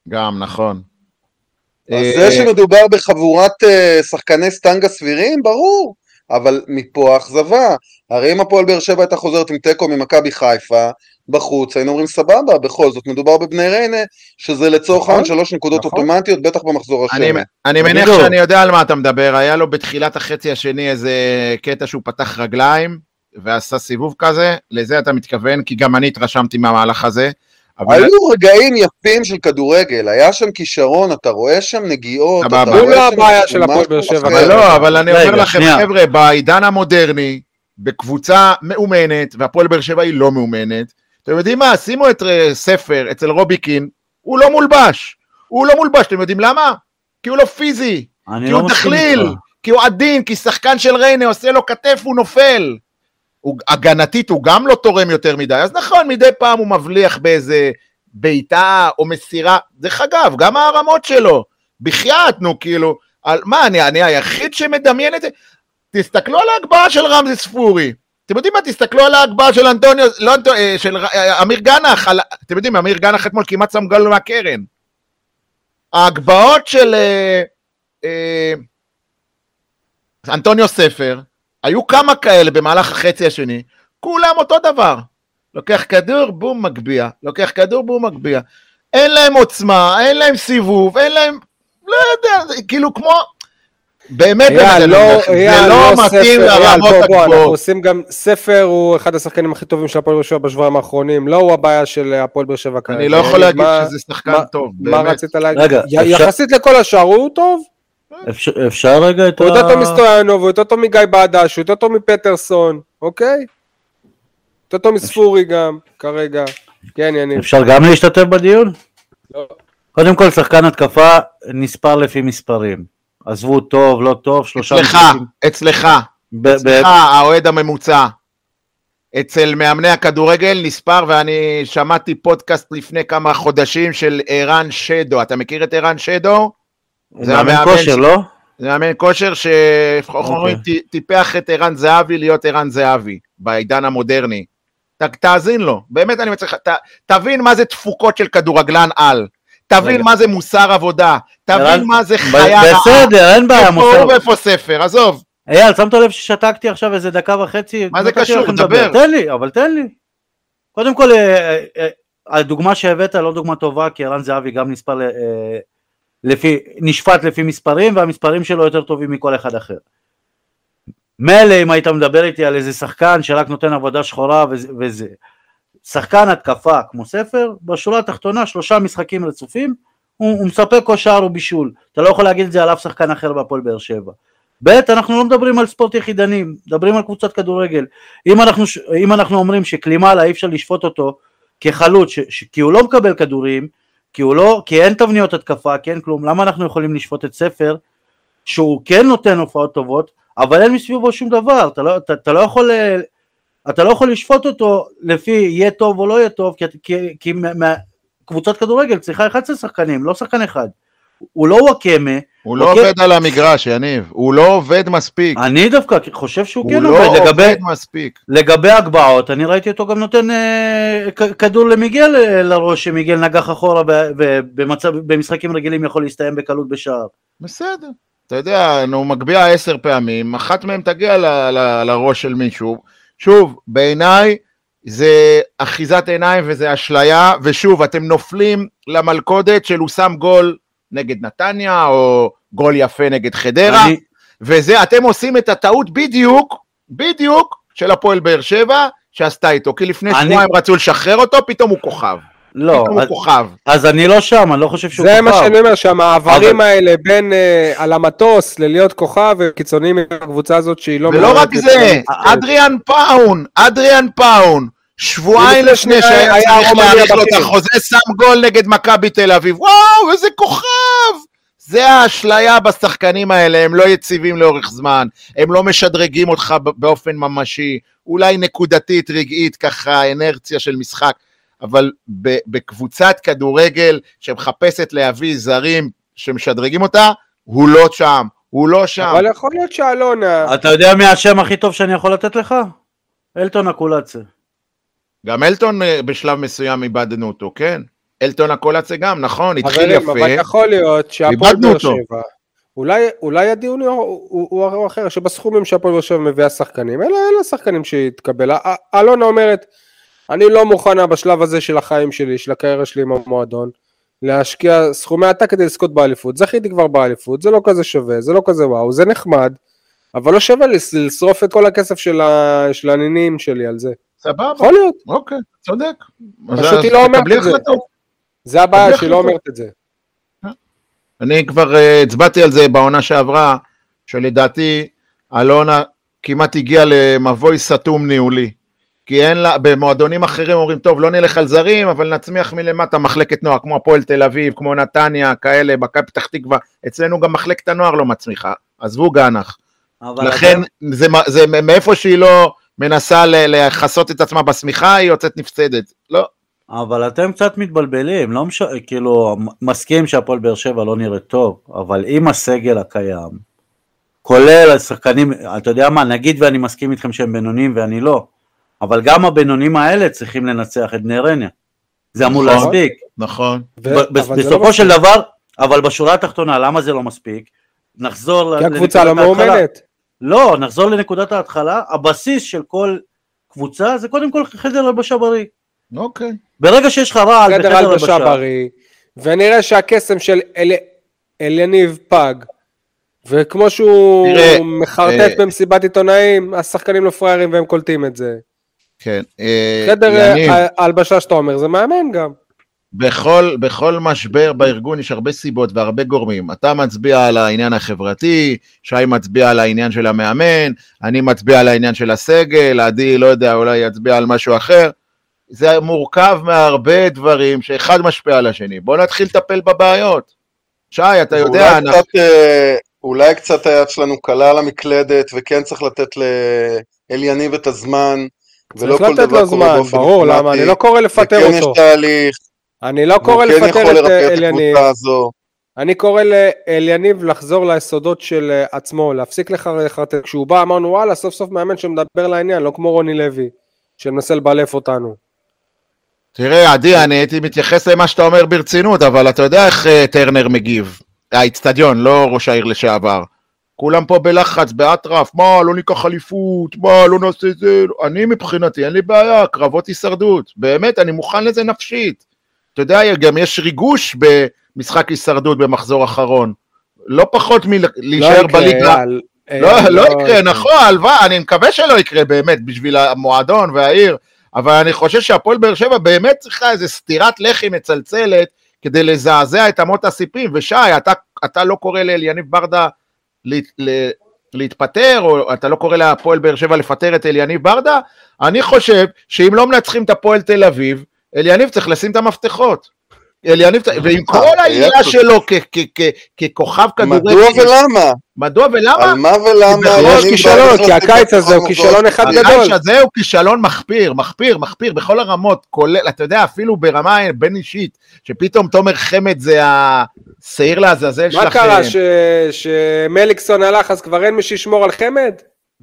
גם, נכון. אז אה, זה שמדובר בחבורת אה, שחקני סטנגה סבירים, ברור, אבל מפה האכזבה. הרי אם הפועל באר שבע הייתה חוזרת עם תיקו ממכבי חיפה, בחוץ, היינו אומרים סבבה, בכל זאת מדובר בבני ריינה, שזה לצורך נכון, העניין שלוש נקודות נכון. אוטומטיות, בטח במחזור אני, השני. אני מניח. שאני יודע על מה אתה מדבר, היה לו בתחילת החצי השני איזה קטע שהוא פתח רגליים ועשה סיבוב כזה, לזה אתה מתכוון, כי גם אני התרשמתי מהמהלך הזה. אבל היו רגעים יפים של כדורגל, היה שם כישרון, אתה רואה שם נגיעות. אתה רואה לא שם הבעיה משהו של הפועל באר שבע. אבל לא, אבל אני אומר לכם. חבר'ה, בעידן המודרני, בקבוצה מאומנת, והפועל באר שבע היא לא מאומנת, אתם יודעים מה, שימו את אה, ספר אצל רוביקין, הוא לא מולבש. הוא לא מולבש, אתם יודעים למה? כי הוא לא פיזי, כי לא הוא דחליל, איתך. כי הוא עדין, כי שחקן של ריינה עושה לו כתף, הוא נופל. הוא, הגנתית הוא גם לא תורם יותר מדי, אז נכון, מדי פעם הוא מבליח באיזה בעיטה או מסירה, דרך אגב, גם הרמות שלו, בחייאת, נו, כאילו, על, מה, אני, אני היחיד שמדמיין את זה? תסתכלו על ההגבהה של רמזי ספורי. אתם יודעים מה? תסתכלו על ההגבהה של אנטוניו, לא אנטוניו, אה, של אה, אמיר גנח, על, אתם יודעים, אמיר גנח אתמול כמעט שם גול מהקרן. ההגבהות של אה, אה, אנטוניו ספר, היו כמה כאלה במהלך החצי השני, כולם אותו דבר. לוקח כדור, בום, מגביה. לוקח כדור, בום, מגביה. אין להם עוצמה, אין להם סיבוב, אין להם... לא יודע, זה כאילו כמו... באמת, אייל, לא, אייל, זה לא מתאים ספר, אייל, לרמות בוא, אנחנו הגבוהות. עושים גם, ספר הוא אחד השחקנים הכי טובים של הפועל באר שבע בשבועיים האחרונים, לא הוא הבעיה של הפועל באר שבע כרגע. אני לא יכול להגיד מה- שזה שחקן מה- טוב, מה באמת. רצית להגיד? רגע, י- אפשר- יחסית לכל השאר הוא טוב, אפשר- אפשר רגע את הוא יותר טוב ה... מסטויאנוב, הוא יותר טוב מגיא בדש, הוא יותר טוב מפטרסון, אוקיי? יותר טוב מספורי גם, כרגע. כן, יניב. אפשר גם להשתתף בדיון? לא. קודם כל, שחקן התקפה נספר לפי מספרים. עזבו טוב, לא טוב, שלושה אצלך, משחקים. אצלך, ב- ב- אצלך, האוהד הממוצע. אצל מאמני הכדורגל נספר, ואני שמעתי פודקאסט לפני כמה חודשים של ערן שדו. אתה מכיר את ערן שדו? זה מאמן כושר, לא? זה מאמן כושר שאיך אוקיי. טיפח את ערן זהבי להיות ערן זהבי, בעידן המודרני. תאזין לו, באמת אני מצליח, תבין מה זה תפוקות של כדורגלן על, תבין. מה זה מוסר עבודה, תבין מה זה חיה רעה. בסדר, אין בעיה, איפה מוסר. הוא ואיפה ספר, עזוב. אייל, שמת לב ששתקתי עכשיו איזה דקה וחצי? מה זה קשור? דבר. תן לי, אבל תן לי. קודם כל, אה, אה, אה, הדוגמה שהבאת לא דוגמה טובה, כי ערן זהבי גם נספר לפי, נשפט לפי מספרים, והמספרים שלו יותר טובים מכל אחד אחר. מילא אם היית מדבר איתי על איזה שחקן שרק נותן עבודה שחורה וזה. שחקן התקפה כמו ספר, בשורה התחתונה שלושה משחקים רצופים, הוא, הוא מספק כל שער ובישול. אתה לא יכול להגיד את זה על אף שחקן אחר בהפועל באר שבע. ב', אנחנו לא מדברים על ספורט יחידני, מדברים על קבוצת כדורגל. אם אנחנו, אם אנחנו אומרים שקלימאלה אי אפשר לשפוט אותו כחלוץ, כי הוא לא מקבל כדורים, כי, לא, כי אין תבניות התקפה, כי אין כלום, למה אנחנו יכולים לשפוט את ספר, שהוא כן נותן הופעות טובות, אבל אין מסביבו שום דבר, אתה לא, אתה, אתה לא יכול... אה, אתה לא יכול לשפוט אותו לפי יהיה טוב או לא יהיה טוב, כי, כי, כי קבוצת כדורגל צריכה 11 שחקנים, לא שחקן אחד. הוא לא וואקמה, הוא לא. עובד על המגרש, יניב, הוא לא עובד מספיק. אני דווקא חושב שהוא הוא כן לא עובד. לגבי, עובד מספיק. לגבי הגבהות, אני ראיתי אותו גם נותן אה, כדור למיגל אה, לראש, שמיגל נגח אחורה, ובמשחקים רגילים יכול להסתיים בקלות בשער. בסדר. אתה יודע, נו, מגביה עשר פעמים, אחת מהן תגיע ל- ל- לראש של מישהו. שוב, בעיניי זה אחיזת עיניים וזה אשליה, ושוב, אתם נופלים למלכודת של הוא שם גול נגד נתניה, או גול יפה נגד חדרה, אני, וזה, אתם עושים את הטעות בדיוק, בדיוק, של הפועל באר שבע שעשתה איתו, כי לפני אני- שבועיים רצו לשחרר אותו, פתאום הוא כוכב. לא, פתאום הוא אז- כוכב. אז אני לא שם, אני לא חושב שהוא זה מה כוכב. שאני אומר, שהמעברים אבל- האלה בין אה, על המטוס ללהיות כוכב וקיצוניים עם הקבוצה הזאת שהיא לא... ולא רק זה, אדריאן פאון, אדריאן פאון, שבועיים לפני שהיה היה צריך להאריך לו את. החוזה, שם גול נגד מכבי תל אביב. וואו, איזה כוכב! זה האשליה בשחקנים האלה, הם לא יציבים לאורך זמן, הם לא משדרגים אותך באופן ממשי, אולי נקודתית, רגעית, ככה, אנרציה של משחק, אבל בקבוצת כדורגל שמחפשת להביא זרים שמשדרגים אותה, הוא לא שם, הוא לא שם. אבל יכול להיות שאלונה... אתה יודע מי השם הכי טוב שאני יכול לתת לך? אלטון אקולצה. גם אלטון אה, בשלב מסוים איבדנו אותו, כן? אלטון הקולצה גם, נכון, התחיל חברים, אבל יפה. יכול להיות שהפועל באר. שבע, אולי, אולי הדיון הוא, הוא, הוא, הוא אחר, שבסכומים שהפועל באר שבע מביאה שחקנים, אלה, אלה השחקנים שהתקבל. אלונה אומרת, אני לא מוכנה בשלב הזה של החיים שלי, של הקריירה שלי עם המועדון, להשקיע סכומי עתק כדי לזכות באליפות. זכיתי כבר באליפות, זה לא כזה שווה, זה לא כזה וואו, זה נחמד, אבל לא שווה לשרוף את כל הכסף של, ה, של הנינים שלי על זה. סבבה, יכול להיות, אוקיי, צודק. פשוט היא לא אומרת את זה. זה הבעיה שהיא לא. אומרת את זה. אני כבר אה, הצבעתי על זה בעונה שעברה, שלדעתי אלונה כמעט הגיעה למבוי סתום ניהולי. כי אין לה, במועדונים אחרים אומרים, טוב, לא נלך על זרים, אבל נצמיח מלמטה מחלקת נוער, כמו הפועל תל אביב, כמו נתניה, כאלה, מכבי פתח תקווה. אצלנו גם מחלקת הנוער לא מצמיחה. עזבו גנח. לכן, אתם- זה, זה מאיפה שהיא לא מנסה לכסות את עצמה בשמיכה, היא יוצאת נפסדת. לא, אבל אתם קצת מתבלבלים, לא מש... כאילו, מסכים שהפועל באר שבע לא נראית טוב, אבל עם הסגל הקיים, כולל השחקנים, אתה יודע מה, נגיד ואני מסכים איתכם שהם בינוניים ואני לא, אבל גם הבינוניים האלה צריכים לנצח את בני רניה. זה אמור נכון. להספיק. נכון. ו- ב- אבל זה לא בסופו של מספיק. דבר, אבל בשורה התחתונה, למה זה לא מספיק? נחזור כי הקבוצה לא. מאומנת. לא, נחזור לנקודת ההתחלה, הבסיס של כל קבוצה זה קודם כל חדר הלבשה בריא. אוקיי. ברגע שיש לך רעל חדר בחדר הלבשה הלבשה, בריא, ונראה שהקסם של אל... אליניב פג, וכמו שהוא תראה, מחרטט אה, במסיבת עיתונאים, השחקנים לא פראיירים והם קולטים את זה. כן. אה, חדר יניב, ה- ההלבשה שאתה אומר, זה מאמן גם. בכל, בכל משבר בארגון יש הרבה סיבות והרבה גורמים. אתה מצביע על העניין החברתי, שי מצביע על העניין של המאמן, אני מצביע על העניין של הסגל, עדי, לא יודע, אולי יצביע על משהו אחר. זה מורכב מהרבה דברים שאחד משפיע על השני. בוא נתחיל לטפל בבעיות. שי, אתה יודע, אולי אנחנו... קצת, אה, אולי קצת היד שלנו קלה על המקלדת, וכן צריך לתת לאליניב את הזמן, ולא כל דבר קורה באופן ברור, למה? אוטומטי, אני לא קורא לפטר וכן יש אותו. תהליך, אני לא קורא כן לפטר יכול את לרפא אה, את אליניב. הקבוצה הזו. אני קורא לאליניב לחזור ליסודות של אה, עצמו, להפסיק לח- לחרטט. כשהוא בא אמרנו וואלה, סוף סוף מאמן שמדבר לעניין, לא כמו רוני לוי, שמנסה לבלף אותנו. תראה, עדי, אני הייתי מתייחס למה שאתה אומר ברצינות, אבל אתה יודע איך אה, טרנר מגיב. האיצטדיון, לא ראש העיר לשעבר. כולם פה בלחץ, באטרף, מה, לא ניקח אליפות, מה, לא נעשה זה. אני מבחינתי, אין לי בעיה, קרבות הישרדות. באמת, אני מוכן לזה נפשית. אתה יודע, גם יש ריגוש במשחק הישרדות במחזור אחרון. לא פחות מלהישאר יקרה, בליגה. אייל. לא, אה, לא יקרה, נכון, הלוואי, אני מקווה שלא יקרה באמת בשביל המועדון והעיר, אבל אני חושב שהפועל באר שבע באמת צריכה איזה סטירת לחי מצלצלת כדי לזעזע את אמות הסיפים, ושי, אתה, אתה לא קורא לאליניב ברדה להת, להתפטר, או אתה לא קורא להפועל באר שבע לפטר את אליניב ברדה? אני חושב שאם לא מנצחים את הפועל תל אביב, אליניב צריך לשים את המפתחות. אליניב, צריך- ועם כל העילה יש- שלו כ- כ- כ- ככוכב כדורגל, מדוע ולמה? מדוע ולמה? על מה ולמה? אליניב כישלון, כי הקיץ הזה הוא. כישלון אחד גדול. הקיץ הזה הוא כישלון מחפיר, מחפיר, מחפיר, בכל הרמות, כולל, אתה יודע, אפילו ברמה בין אישית, שפתאום תומר חמד זה השעיר לעזאזל שלכם. מה קרה, ש- שמליקסון הלך אז כבר אין מי שישמור על חמד?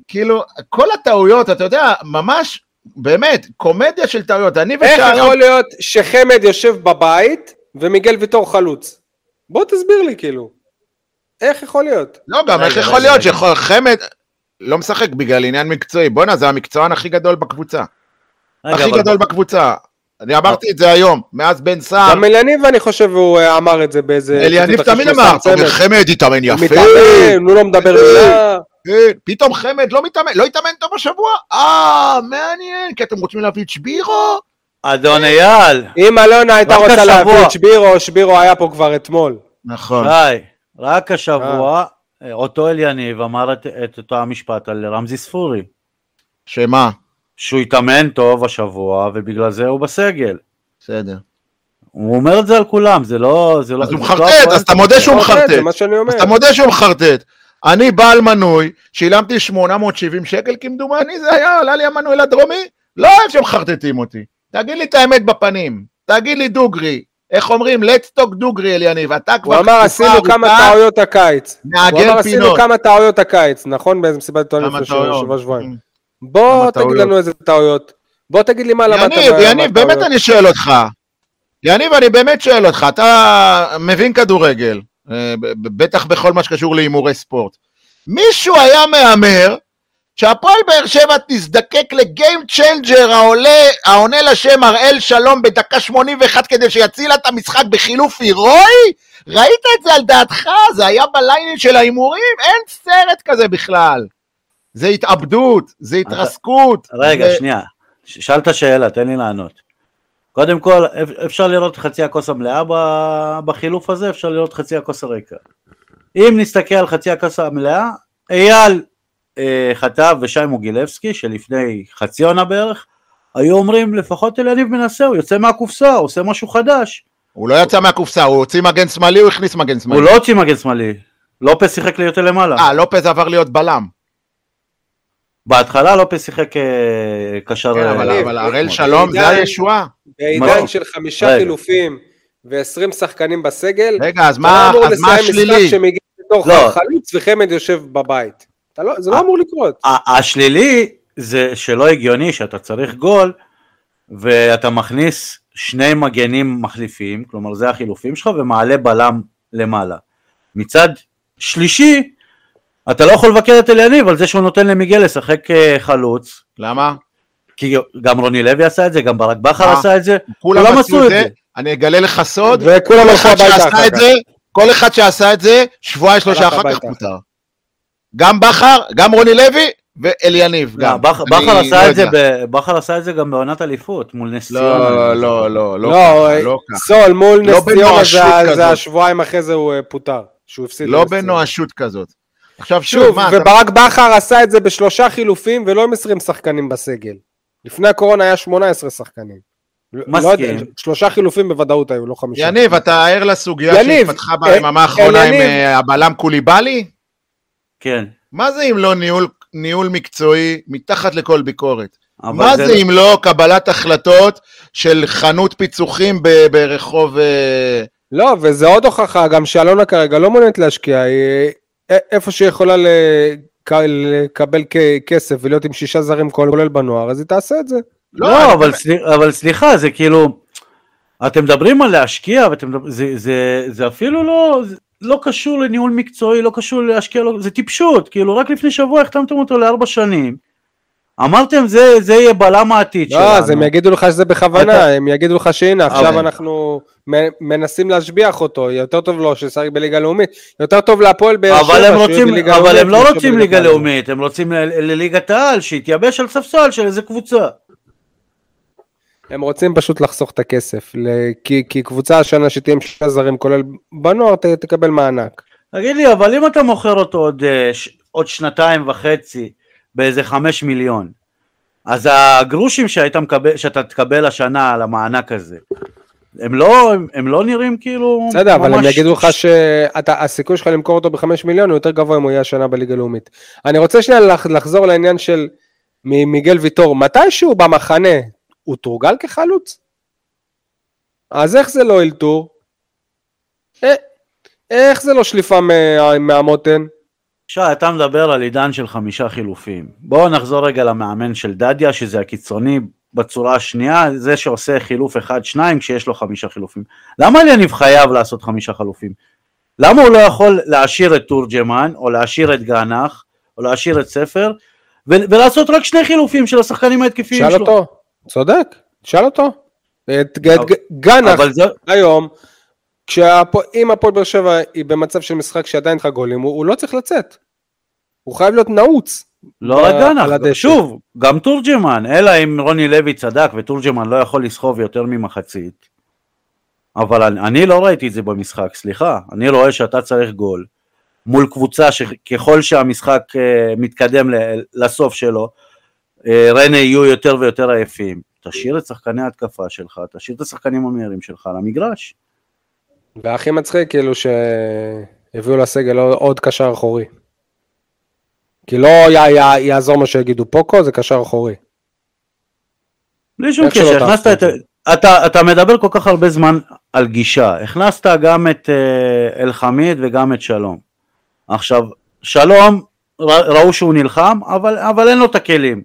כאילו, כל הטעויות, אתה יודע, ממש, באמת, קומדיה של טעויות. אני איך ושער... יכול להיות שחמד יושב בבית ומיגל ויטור חלוץ? בוא תסביר לי כאילו. איך יכול להיות? לא, גם איך יכול להיות. שחמד לא משחק בגלל עניין מקצועי. בואנה, זה המקצוען הכי גדול בקבוצה. הכי גדול בקבוצה. אני אמרתי את זה היום, מאז בן סער. גם אליניב אני חושב הוא אה, אמר את זה באיזה... אליניב תמיד אמר. תומר חמד יתאמן הוא יפה. מתאמן, הוא לא מדבר מילה. כן, פתאום חמד לא מתאמן, לא התאמן טוב השבוע? אה, מעניין, כי אתם רוצים להביא את שבירו? אדון אייל, אם אלונה הייתה רוצה להביא. את שבירו, שבירו היה פה כבר אתמול. נכון. די, רק השבוע אה, אותו אליניב אמר את, את אותו המשפט על רמזי ספורי, שמה? שהוא התאמן טוב השבוע ובגלל זה הוא בסגל. בסדר. הוא אומר את זה על כולם, זה לא... זה לא אז הוא לא מחרטט, הפואנטה. אז אתה מודה שהוא מחרטט. זה מה שאני אומר. אז אתה מודה שהוא מחרטט. אני בעל מנוי, שילמתי 870 שקל כמדומני, זה היה, עלה לי המנוי לדרומי, לא אוהב שמחרטטים אותי. תגיד לי את האמת בפנים, תגיד לי דוגרי, איך אומרים? let's talk דוגרי אליניב, אתה כבר הוא אמר עשינו כמה טעויות הקיץ. הוא מעגל אמר עשינו פינות. כמה טעויות הקיץ, נכון? באיזה מסיבת עיתונאים לפני. שבוע שבועיים. בוא תגיד. לנו איזה טעויות. בוא תגיד לי מה למדת. יניב, יניב, באמת. אני שואל אותך. יניב, אני באמת שואל אותך, אתה מבין כדורגל, בטח בכל מה שקשור להימורי ספורט. מישהו היה מהמר שהפועל באר שבע תזדקק ל game changer העולה, העונה לשם הראל שלום בדקה 81 כדי שיציל את המשחק בחילוף הירואי? ראית את זה על דעתך? זה היה בליינינג של ההימורים? אין סרט כזה בכלל. זה התאבדות, זה התרסקות. רגע, זה- שנייה. שאלת שאלה, תן לי לענות. קודם כל, אפ- אפשר לראות חצי הכוס המלאה בחילוף הזה, אפשר לראות חצי הכוס הריקה. אם נסתכל על חצי הכוס המלאה, אייל אה, חטב ושי מוגילבסקי, שלפני חצי עונה בערך, היו אומרים לפחות אליניב מנסה, הוא יוצא מהקופסה, הוא עושה משהו חדש. הוא לא יצא מהקופסה, הוא הוציא מגן שמאלי, הוא הכניס מגן שמאלי. הוא לא הוציא מגן שמאלי, לופס שיחק לי יותר למעלה. אה, לופז עבר להיות בלם. בהתחלה לופס שיחק אה, קשר... כן, אה, אבל אה, אה, הראל אה, שלום זה עידן- הישועה. בעידן מה? של חמישה רגע. חילופים ו-20 שחקנים בסגל, רגע, אז אתה מה לא אמור אז מה לסיים משחק השלילי? שמגיע בתור לא. חלוץ וחמד יושב בבית. אתה לא- זה לא. אמור לקרות. השלילי זה שלא הגיוני שאתה צריך גול ואתה מכניס שני מגנים מחליפים, כלומר זה החילופים שלך, ומעלה בלם למעלה. מצד שלישי, אתה לא יכול לבקר את אליניב על זה שהוא נותן למיגל לשחק אה, חלוץ, למה? כי גם רוני לוי עשה את זה, גם ברק בכר אה. עשה את זה, כולם כולם עשו את זה. אני אגלה לך סוד, וכולם כל הלכו אחד הביתה שעשה אחר את כך. זה, כל אחד שעשה את זה, שבועיים שלושה אחר כך. פוטר. גם בכר, גם רוני לוי ואליניב לא, גם. בכר- לא עשה את זה בכר עשה את זה גם בעונת אליפות מול נס ציונה. לא, לא, לא, לא לא, ככה, אה, לא ככה. סול מול לא נס ציונה זה- השבועיים אחרי זה הוא אה, פוטר. שהוא הפסיד. לא. בנואשות כזאת. עכשיו שוב, שוב, מה, אתה- וברק בכר עשה את זה בשלושה חילופים ולא עם 20 שחקנים בסגל. לפני הקורונה היה 18 שחקנים. לא יודע, מסכים. שלושה חילופים בוודאות היו, לא חמישה. יניב, אתה ער לסוגיה שהתפתחה אה, ביממה האחרונה עם יניב. אה, הבלם קוליבאלי? כן. מה זה אם לא ניהול, ניהול מקצועי מתחת לכל ביקורת? מה זה אם לא קבלת החלטות של חנות פיצוחים ב- ברחוב... אה, לא, וזה עוד הוכחה גם שאלונה כרגע לא מעוניינת להשקיע, היא איפה שהיא יכולה לק- לקבל כסף ולהיות עם שישה זרים כולל בנוער, אז היא תעשה את זה. לא, אני- אבל, סליח, אבל סליחה, זה כאילו, אתם מדברים על להשקיע, ואתם זה, זה, זה אפילו לא, זה לא קשור לניהול מקצועי, לא קשור להשקיע, לא, זה טיפשות, כאילו רק לפני שבוע החתמתם אותו לארבע שנים, אמרתם זה, זה יהיה בלם העתיד לא, שלנו. אז הם יגידו לך שזה בכוונה, אתה- הם יגידו לך שהנה, עכשיו אבל- אנחנו מ- מנסים להשביח אותו, יותר טוב לו שישחק בליגה לאומית, יותר טוב להפועל באר שבע, אבל הם, רוצים, בליגה אבל לאומית הם לא רוצים ליגה. לאומית, הם רוצים לליגת העל, שיתייבש על ספסל של איזה קבוצה. הם רוצים פשוט לחסוך את הכסף, כי, כי קבוצה השנה שתהיה עם שישה זרים כולל בנוער ת, תקבל מענק. תגיד לי, אבל אם אתה מוכר אותו עוד, אה. עוד שנתיים וחצי באיזה חמש מיליון, אז הגרושים שהיית מקבל, שאתה תקבל השנה על המענק הזה, הם לא, הם, הם לא נראים כאילו... בסדר, אבל הם יגידו לך שהסיכוי שלך למכור אותו בחמש מיליון הוא יותר גבוה אם הוא יהיה השנה בליגה לאומית. אני רוצה שנייה לח- לחזור לעניין של מיגל ויטור, מתישהו במחנה הוא תורגל כחלוץ? אז איך זה לא אלתור? אה, איך זה לא שליפה מה- מהמותן? שי, אתה מדבר על עידן של חמישה חילופים. בואו נחזור רגע למאמן של דדיה, שזה הקיצוני בצורה השנייה, זה שעושה חילוף אחד-שניים כשיש לו חמישה חילופים. למה אליניב חייב לעשות חמישה חילופים? למה הוא לא יכול להשאיר את תורג'מן, או להשאיר את גנח, או להשאיר את ספר, ו- ולעשות רק שני חילופים של השחקנים ההתקפיים שאל שלו? אותו, צודק, שאל אותו. את גנח זה... היום, כשהפו- אם הפועל באר שבע היא במצב של משחק שעדיין לך גולים, הוא הוא לא צריך לצאת. הוא חייב להיות נעוץ. לא רק על גנח. שוב, גם תורג'מן, אלא אם רוני לוי צדק וכתורג'מן לא יכול לסחוב יותר ממחצית. אבל אני, אני לא ראיתי את זה במשחק, סליחה. אני רואה שאתה צריך גול מול קבוצה שככל שהמשחק אה, מתקדם ל- לסוף שלו, אה, ריינה יהיו יותר ויותר עייפים. תשאיר את שחקני ההתקפה שלך, תשאיר את השחקנים המהירים שלך על המגרש. והכי מצחיק, כאילו, שהביאו לסגל עוד- עוד קשר אחורי. כי לא י- י- יעזור מה שיגידו פוקו, זה קשר אחורי. בלי שום קשר, הכנסת את... את אתה, אתה מדבר כל כך הרבה זמן על גישה, הכנסת גם את אה, אלחמיד וגם את שלום. עכשיו, שלום, ראו שהוא נלחם, אבל, אבל אין לו את הכלים.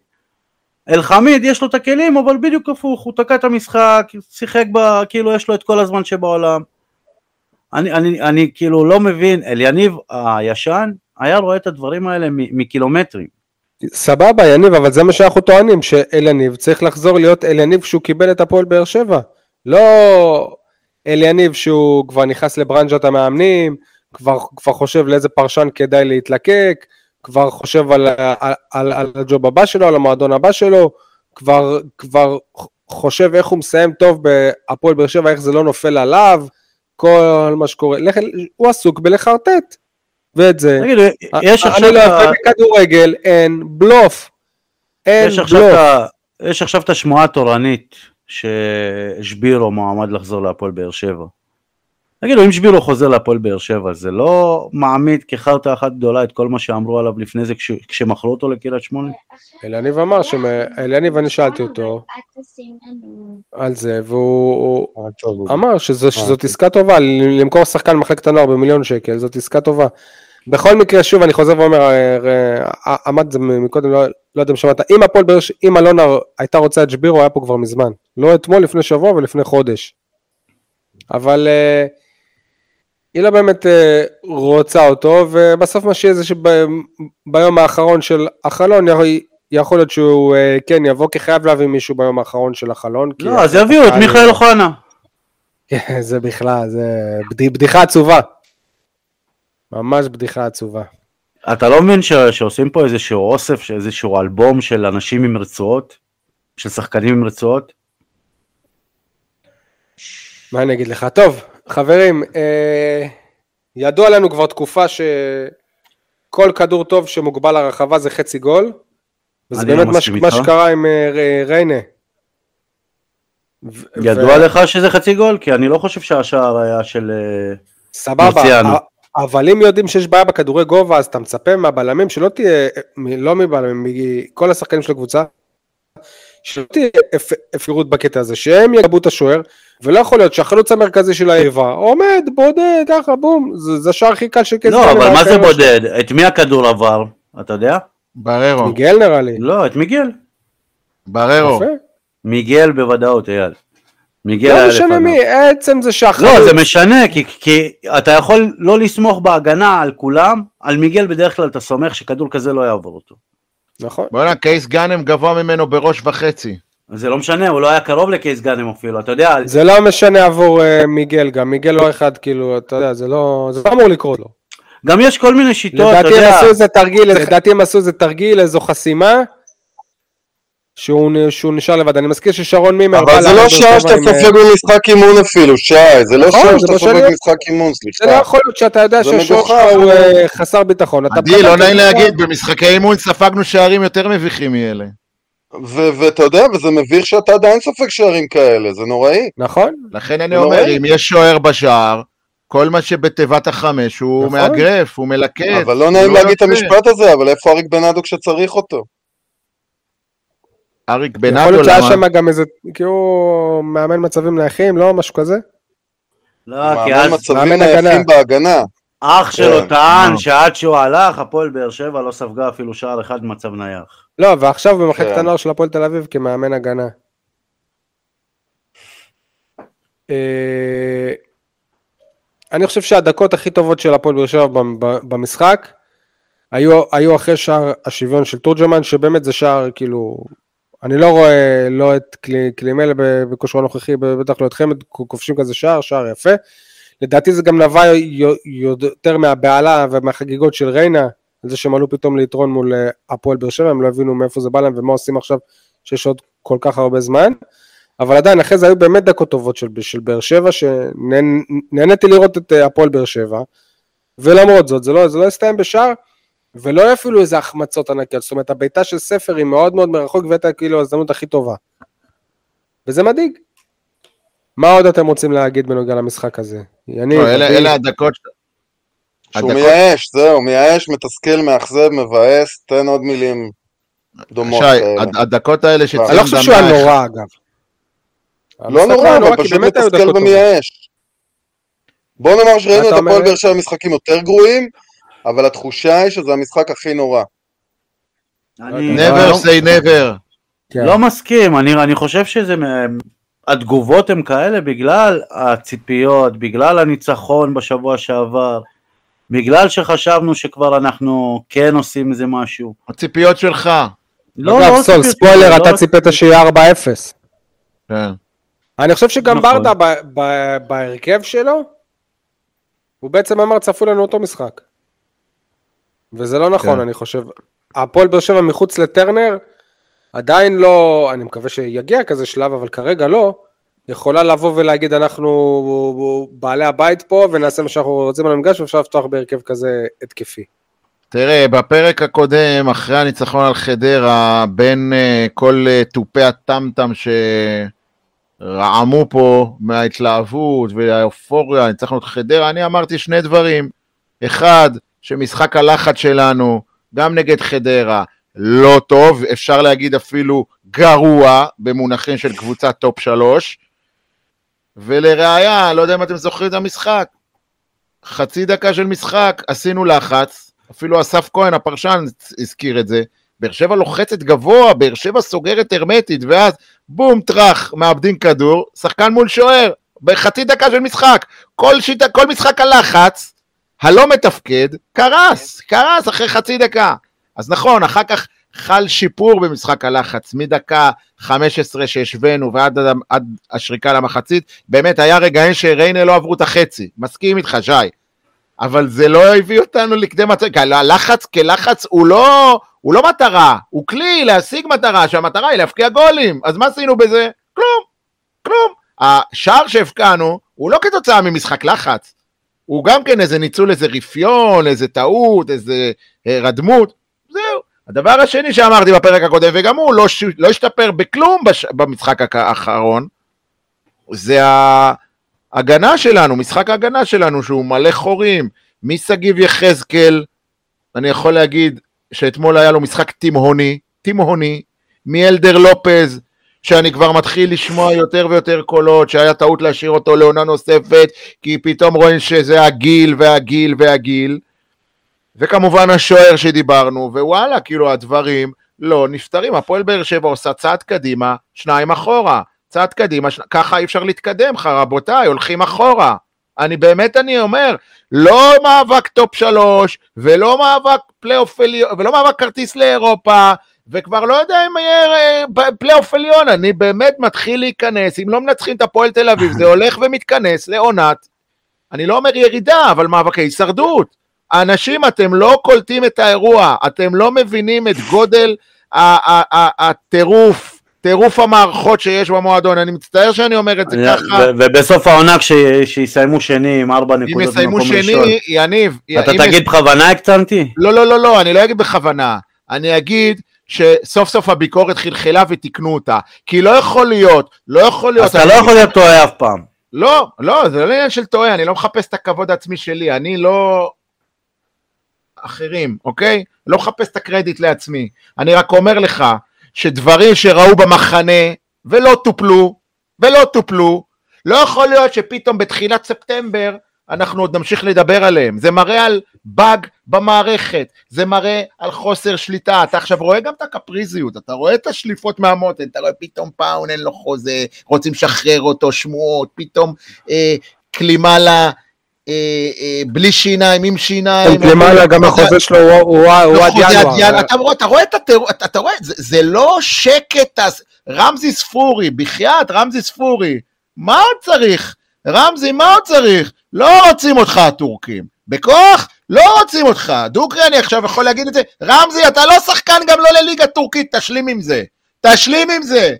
אלחמיד יש לו את הכלים, אבל בדיוק הפוך, הוא תקע את המשחק, שיחק בה, כאילו יש לו את כל הזמן שבעולם. אני, אני, אני כאילו לא מבין, אליניב הישן היה רואה את הדברים האלה מקילומטרים. סבבה, יניב, אבל זה מה שאנחנו טוענים, שאליניב צריך לחזור להיות אליניב כשהוא קיבל את הפועל באר שבע. לא אליניב שהוא כבר נכנס לברנז'ת המאמנים, כבר, כבר חושב לאיזה פרשן כדאי להתלקק, כבר חושב על, על, על, על הג'וב הבא שלו, על המועדון הבא שלו, כבר, כבר חושב איך הוא מסיים טוב בהפועל באר שבע, איך זה לא נופל עליו, כל מה שקורה. לך, הוא עסוק בלחרטט. ואת זה, תגידו, יש אני עכשיו... לא את ה- יפה בכדורגל, אין בלוף. אין יש עכשיו, בלוף. ה... יש עכשיו את השמועה התורנית ששבירו מועמד לחזור להפועל באר שבע. תגידו, אם שבירו חוזר להפועל באר שבע, זה לא מעמיד כחרטא אחת גדולה את כל מה שאמרו עליו לפני זה כש... כשמכרו אותו לקריית שמונה? אליניב אמר, שמ- אליניב אני שאלתי אותו על זה, והוא הוא אמר שזו- שזאת עסקה טובה, למכור שחקן מחלקת הנוער במיליון שקל, זאת עסקה טובה. בכל מקרה, שוב, אני חוזר ואומר, אה, אה, אמרת זה מקודם, לא לא יודע אם שמעת, אם הפועל באר שבע, אם אלונה הייתה רוצה את שבירו, היה פה כבר מזמן. לא אתמול, לפני שבוע ולפני חודש. אבל אה, היא לא באמת אה, רוצה אותו, ובסוף מה שיהיה זה שביום האחרון של החלון, יכול- להיות שהוא אה, כן יבוא, כי חייב להביא מישהו ביום האחרון של החלון. לא, אז יביאו את מיכאל אוחנה. כן, זה בכלל, זה בדי- בדיחה עצובה. ממש בדיחה עצובה. אתה לא מבין ש... שעושים פה איזשהו אוסף, איזשהו אלבום של אנשים עם רצועות? של שחקנים עם רצועות? מה אני אגיד לך? טוב, חברים, אה, ידוע לנו כבר תקופה שכל כדור טוב שמוגבל לרחבה זה חצי גול. וזה לא באמת מה, מה. שקרה עם אה, ריינה. ו- ידוע ו- לך שזה חצי גול? כי אני לא חושב שהשער היה של... אה, סבבה, מרציאנו. אבל אם יודעים שיש בעיה בכדורי גובה, אז אתה מצפה מהבלמים שלא תהיה, לא מבלמים, מכל השחקנים של הקבוצה, שלא תהיה הפקרות בקטע הזה, שהם יגבו את השוער, ולא יכול להיות שהחלוץ המרכזי של היריבה עומד, בודד, ככה, בום, זה זה השער הכי קל של קייס לא, אבל מה זה בודד? את מי הכדור עבר? אתה יודע? בררו, מיגל נראה לי. לא, את מיגל. בררו. יפה. מיגל בוודאות, אייל. מיגל לא משנה. מי, עצם זה שהחלוץ... לא, זה משנה, כי, כי אתה יכול לא לסמוך בהגנה על כולם, על מיגל בדרך כלל אתה סומך שכדור כזה לא יעבור אותו. נכון. בואנה, קייס גאנם גבוה ממנו בראש וחצי. זה לא משנה, הוא לא היה קרוב לקייס גאנם אפילו, אתה יודע, זה לא משנה עבור אה, מיגל גם, מיגל לא אחד, כאילו, אתה יודע, זה לא זה לא אמור לקרות לו. גם יש כל מיני שיטות, אתה לדעתי הם יודע, עשו איזה תרגיל, לדעתי הם עשו איזה תרגיל, איזו חסימה, שהוא שהוא נשאר לבד. אני מזכיר ששרון מימר... אבל זה לא שעה שאתה אה, סופג במשחק אימון אפילו, שי, זה לא נכון, שעה שאתה לא סופג. במשחק אימון, זה לא סליחה. יכול להיות שאתה יודע שלך הוא. אה, חסר ביטחון. אתה עדי, לא נעים זה. להגיד, במשחקי אימון ספגנו שערים יותר מביכים מאלה. ואתה יודע, וזה מביך שאתה עדיין סופג שערים כאלה, זה נוראי. נכון, לכן אני לא אומר. אם יש שוער בשער, כל מה שבתיבת החמש הוא נכון. מאגרף, הוא מלקט. אבל לא נעים להגיד את. המשפט הזה, אבל איפה אריק בנאדו כשצריך אותו? אריק יכול בנאדו, להיות שהיה למה? שם גם איזה, כי הוא מאמן מצבים נייחים, לא משהו כזה? לא, כי אז מצבים מאמן הגנה. נייחים בהגנה. אח שלו כן. טען אה. שעד שהוא הלך, הפועל באר שבע לא ספגה אפילו שער אחד במצב נייח. לא, ועכשיו במחלקת כן. הנוער של הפועל תל אביב כמאמן הגנה. אה, אני חושב שהדקות הכי טובות של הפועל באר שבע במ- ב- במשחק היו, היו אחרי שער השוויון של תורג'מן, שבאמת זה שער, כאילו, אני לא רואה לא את קלי- קלימלה ב- בכושרו הנוכחי, בטח לא אתכם, כובשים כזה שער, שער יפה. לדעתי זה גם נבע יותר מהבהלה ומהחגיגות של ריינה, על זה שהם עלו פתאום ליתרון מול אה, הפועל באר שבע, הם לא הבינו מאיפה זה בא להם ומה עושים עכשיו שיש עוד כל כך הרבה זמן. אבל עדיין, אחרי זה היו באמת דקות טובות של, של באר שבע, שנהניתי לראות את אה, הפועל באר שבע, ולמרות זאת, זה לא, זה לא הסתיים בשער, ולא היו אפילו איזה החמצות ענקיות, זאת אומרת, הבעיטה של ספר היא מאוד מאוד מרחוק, והייתה כאילו ההזדמנות הכי טובה. וזה מדאיג. מה עוד אתם רוצים להגיד בנוגע למשחק הזה? יניב, לא, אלה? אלה הדקות, שהוא הדקות- מייאש, זהו, מייאש, מתסכל, מאכזב, מבאס, תן עוד מילים דומות שי. הד- הדקות האלה שציין אני לא חושב שהוא היה נורא, אגב. לא נורא, היה אבל פשוט מתסכל. ומייאש. בוא נאמר שראינו את הפועל? באר שבע משחקים יותר גרועים, אבל התחושה היא שזה המשחק הכי נורא. אני never לא- say never. כן. לא מסכים, אני, אני חושב שזה, התגובות הן כאלה בגלל הציפיות, בגלל הניצחון בשבוע שעבר, בגלל שחשבנו שכבר אנחנו כן עושים איזה משהו. הציפיות שלך. לא, אגב, לא סול, ציפיות, ספוילר, לא- אתה ציפית שיהיה 4-0. כן. אני חושב שגם נכון. ברדה ב- ב- בהרכב שלו, הוא בעצם אמר צפו לנו אותו משחק. וזה לא נכון, כן. אני חושב. הפועל באר שבע מחוץ לטרנר, עדיין לא, אני מקווה שיגיע כזה שלב, אבל כרגע לא, יכולה לבוא ולהגיד אנחנו בעלי הבית פה ונעשה מה שאנחנו רוצים על המגרש ואפשר לפתוח בהרכב כזה התקפי. תראה, בפרק הקודם, אחרי הניצחון על חדרה, בין אה, כל אה, תופי הטם-טם שרעמו פה מההתלהבות והאופוריה, ניצחנו את חדרה, אני אמרתי שני דברים. אחד, שמשחק הלחץ שלנו, גם נגד חדרה, לא טוב, אפשר להגיד אפילו גרוע, במונחים של קבוצת טופ שלוש. ולראיה, לא יודע אם אתם זוכרים את המשחק, חצי דקה של משחק, עשינו לחץ, אפילו אסף כהן, הפרשן, הזכיר את זה. באר שבע לוחצת גבוה, באר שבע סוגרת הרמטית, ואז בום, טראח, מאבדים כדור, שחקן מול שוער, בחצי דקה של משחק. כל, שיטה, כל משחק הלחץ, הלא מתפקד, קרס, קרס אחרי חצי דקה. אז נכון, אחר כך חל שיפור במשחק הלחץ, מדקה 15 שהשווינו ועד עד, עד השריקה למחצית, באמת היה רגעים שריינה לא עברו את החצי, מסכים איתך, שי. אבל זה לא הביא אותנו לכדי מצב, הלחץ כלחץ הוא לא, הוא לא מטרה, הוא כלי להשיג מטרה, שהמטרה היא להפקיע גולים, אז מה עשינו בזה? כלום, כלום. השער שהבקענו הוא לא כתוצאה ממשחק לחץ, הוא גם כן איזה ניצול, איזה רפיון, איזה טעות, איזה הרדמות, זהו. הדבר השני שאמרתי בפרק הקודם, וגם הוא לא, ש... לא השתפר בכלום בש... במשחק האחרון, זה ההגנה שלנו, משחק ההגנה שלנו, שהוא מלא חורים, משגיב יחזקאל, אני יכול להגיד שאתמול היה לו משחק תימהוני, תימהוני, מאלדר לופז, שאני כבר מתחיל לשמוע יותר ויותר קולות, שהיה טעות להשאיר אותו לעונה נוספת, כי פתאום רואים שזה הגיל והגיל והגיל, וכמובן השוער שדיברנו, ווואלה, כאילו הדברים לא נפתרים. הפועל באר שבע עושה צעד קדימה, שניים אחורה. צעד קדימה, ש... ככה אי אפשר להתקדם, רבותיי, הולכים אחורה. אני באמת, אני אומר, לא מאבק טופ שלוש, ולא מאבק פלייאוף ולא מאבק כרטיס לאירופה, וכבר לא יודע אם יהיה פלייאוף עליון, אני באמת מתחיל להיכנס, אם לא מנצחים את הפועל תל אביב, זה הולך ומתכנס לעונת, אני לא אומר ירידה, אבל מאבקי הישרדות. אנשים, אתם לא קולטים את האירוע, אתם לא מבינים את גודל הטירוף, טירוף המערכות שיש במועדון, אני מצטער שאני אומר את זה ככה. ובסוף העונה כשיסיימו שני עם ארבע נקודות אם יסיימו שני, יניב. אתה תגיד בכוונה הקצנתי? לא, לא, לא, לא, אני לא אגיד בכוונה. אני אגיד שסוף סוף הביקורת חלחלה ותיקנו אותה. כי לא יכול להיות, לא יכול להיות... אתה לא יכול להיות טועה אף פעם. לא, לא, זה לא עניין של טועה, אני לא מחפש את הכבוד העצמי שלי, אני לא... אחרים, אוקיי? לא מחפש את הקרדיט לעצמי. אני רק אומר לך שדברים שראו במחנה ולא טופלו, ולא טופלו, לא יכול להיות שפתאום בתחילת ספטמבר אנחנו עוד נמשיך לדבר עליהם. זה מראה על באג במערכת, זה מראה על חוסר שליטה. אתה עכשיו רואה גם את הקפריזיות, אתה רואה את השליפות מהמותן, אתה רואה פתאום פאון אין לו חוזה, רוצים לשחרר אותו, שמועות, פתאום אה, כלימה לה... אה, אה, בלי שיניים, עם שיניים. למעלה גם החוזה שלו הוא עד ינואר. אתה רואה את הטירוף, אתה רואה, זה לא שקט, רמזי ספורי, בחייאת רמזי ספורי, מה עוד צריך? רמזי, מה עוד צריך? לא רוצים אותך הטורקים. בכוח? לא רוצים אותך. דוגרי, אני עכשיו יכול להגיד את זה. רמזי, אתה לא שחקן גם לא לליגה טורקית, תשלים עם זה. תשלים עם זה.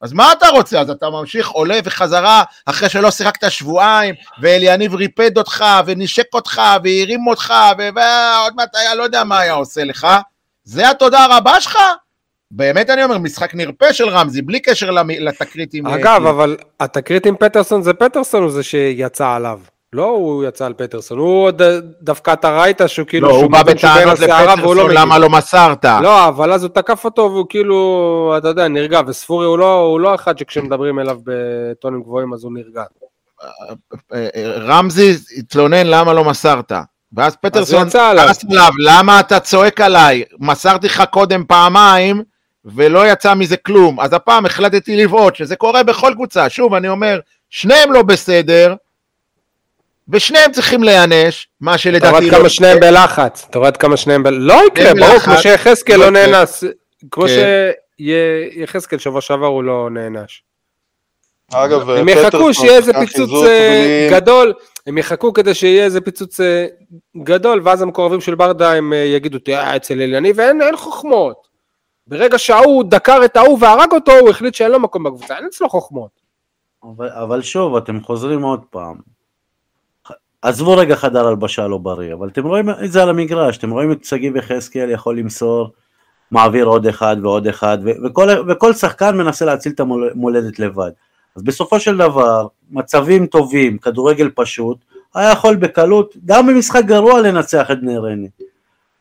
אז מה אתה רוצה? אז אתה ממשיך, עולה וחזרה, אחרי שלא שיחקת שבועיים, ואליניב ריפד אותך, ונשק אותך, והרים אותך, ועוד מעט היה, לא יודע מה היה עושה לך. זה התודה הרבה שלך? באמת אני אומר, משחק נרפה של רמזי, בלי קשר לתקרית עם... אגב, אבל התקרית עם פטרסון זה פטרסון הוא זה שיצא עליו. לא הוא יצא על פטרסון, הוא עוד דווקא אתה ראית שהוא כאילו... לא, הוא שהוא בא בטענות לפטרסון, מגיב. למה לא מסרת? לא, אבל אז הוא תקף אותו והוא כאילו, אתה יודע, נרגע, וספורי הוא לא, הוא לא אחד שכשמדברים אליו בטונים גבוהים אז הוא נרגע. אה, אה, רמזי התלונן למה לא מסרת. ואז פטרסון יצא עליו. כעס עליו, למה אתה צועק עליי? מסרתי לך קודם פעמיים ולא יצא מזה כלום. אז הפעם החלטתי לבעוט, שזה קורה בכל קבוצה. שוב, אני אומר, שניהם לא בסדר, ושניהם צריכים להיענש, מה אתה שלדעתי רואה לא... כמה שניהם בלחץ, אתה רואה כמה שניהם ב... לא יקרה, ברור, בלחץ. כמו שיחזקאל לא לא. נאנס, כמו כן. שיחזקאל שבוע שעבר הוא לא נענש. אגב, הם יחכו שיהיה איזה פיצוץ אה, גדול, הם יחכו כדי שיהיה איזה פיצוץ אה, גדול, ואז המקורבים של ברדה הם אה, יגידו, תראה, אצל אליניב ואין אין חוכמות. ברגע שההוא דקר את ההוא והרג אותו, הוא החליט שאין לו מקום בקבוצה, אין אצלו חוכמות. אבל, אבל שוב, אתם חוזרים עוד פעם. עזבו רגע חדר הלבשה לא בריא, אבל אתם רואים את זה על המגרש, אתם רואים את שגיב יחזקאל יכול למסור, מעביר עוד אחד ועוד אחד, ו- וכל, וכל שחקן מנסה להציל את המולדת לבד. אז בסופו של דבר, מצבים טובים, כדורגל פשוט, היה יכול בקלות, גם במשחק גרוע לנצח את בני ריינה.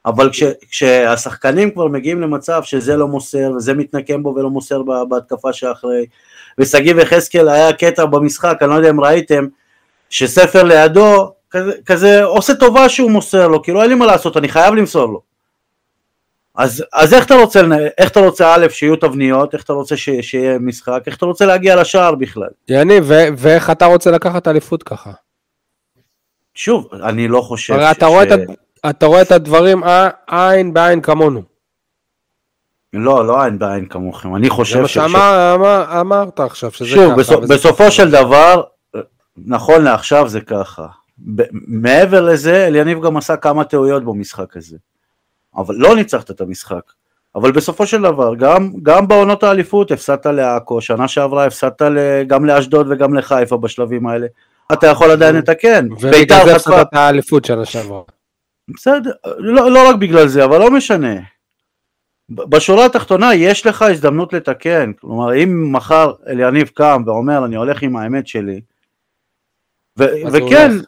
אבל כש, כשהשחקנים כבר מגיעים למצב שזה לא מוסר וזה מתנקם בו ולא מוסר ב- בהתקפה שאחרי, ושגיב יחזקאל היה קטע במשחק, אני לא יודע אם ראיתם, שספר לידו, כזה, כזה עושה טובה שהוא מוסר לו, כאילו אין לי מה לעשות, אני חייב למסור לו. אז, אז איך אתה רוצה, איך אתה רוצה א', שיהיו תבניות, איך אתה רוצה ש, שיהיה משחק, איך אתה רוצה להגיע לשער בכלל. יניב, ואיך אתה רוצה לקחת אליפות ככה? שוב, אני לא חושב הרי אתה רואה את אתה רואה את הדברים ע- עין בעין כמונו. לא, לא עין בעין כמוכם, אני זה חושב מה ש... שאמר- אמר- אמרת עכשיו, שזה שוב, ככה. וזה בסופו ככה. של דבר, נכון לעכשיו זה ככה. מעבר לזה, אליניב גם עשה כמה טעויות במשחק הזה. אבל לא ניצחת את המשחק. אבל בסופו של דבר, גם, גם בעונות האליפות הפסדת לעכו, שנה שעברה הפסדת גם לאשדוד וגם לחיפה בשלבים האלה. אתה יכול עדיין לתקן. ובגלל בית"ר זה הפסדת את האליפות שנה שעברה. בסדר, לא, לא רק בגלל זה, אבל לא משנה. בשורה התחתונה יש לך הזדמנות לתקן, כלומר אם מחר אליניב קם ואומר אני הולך עם האמת שלי, ו- הוא וכן, הולך.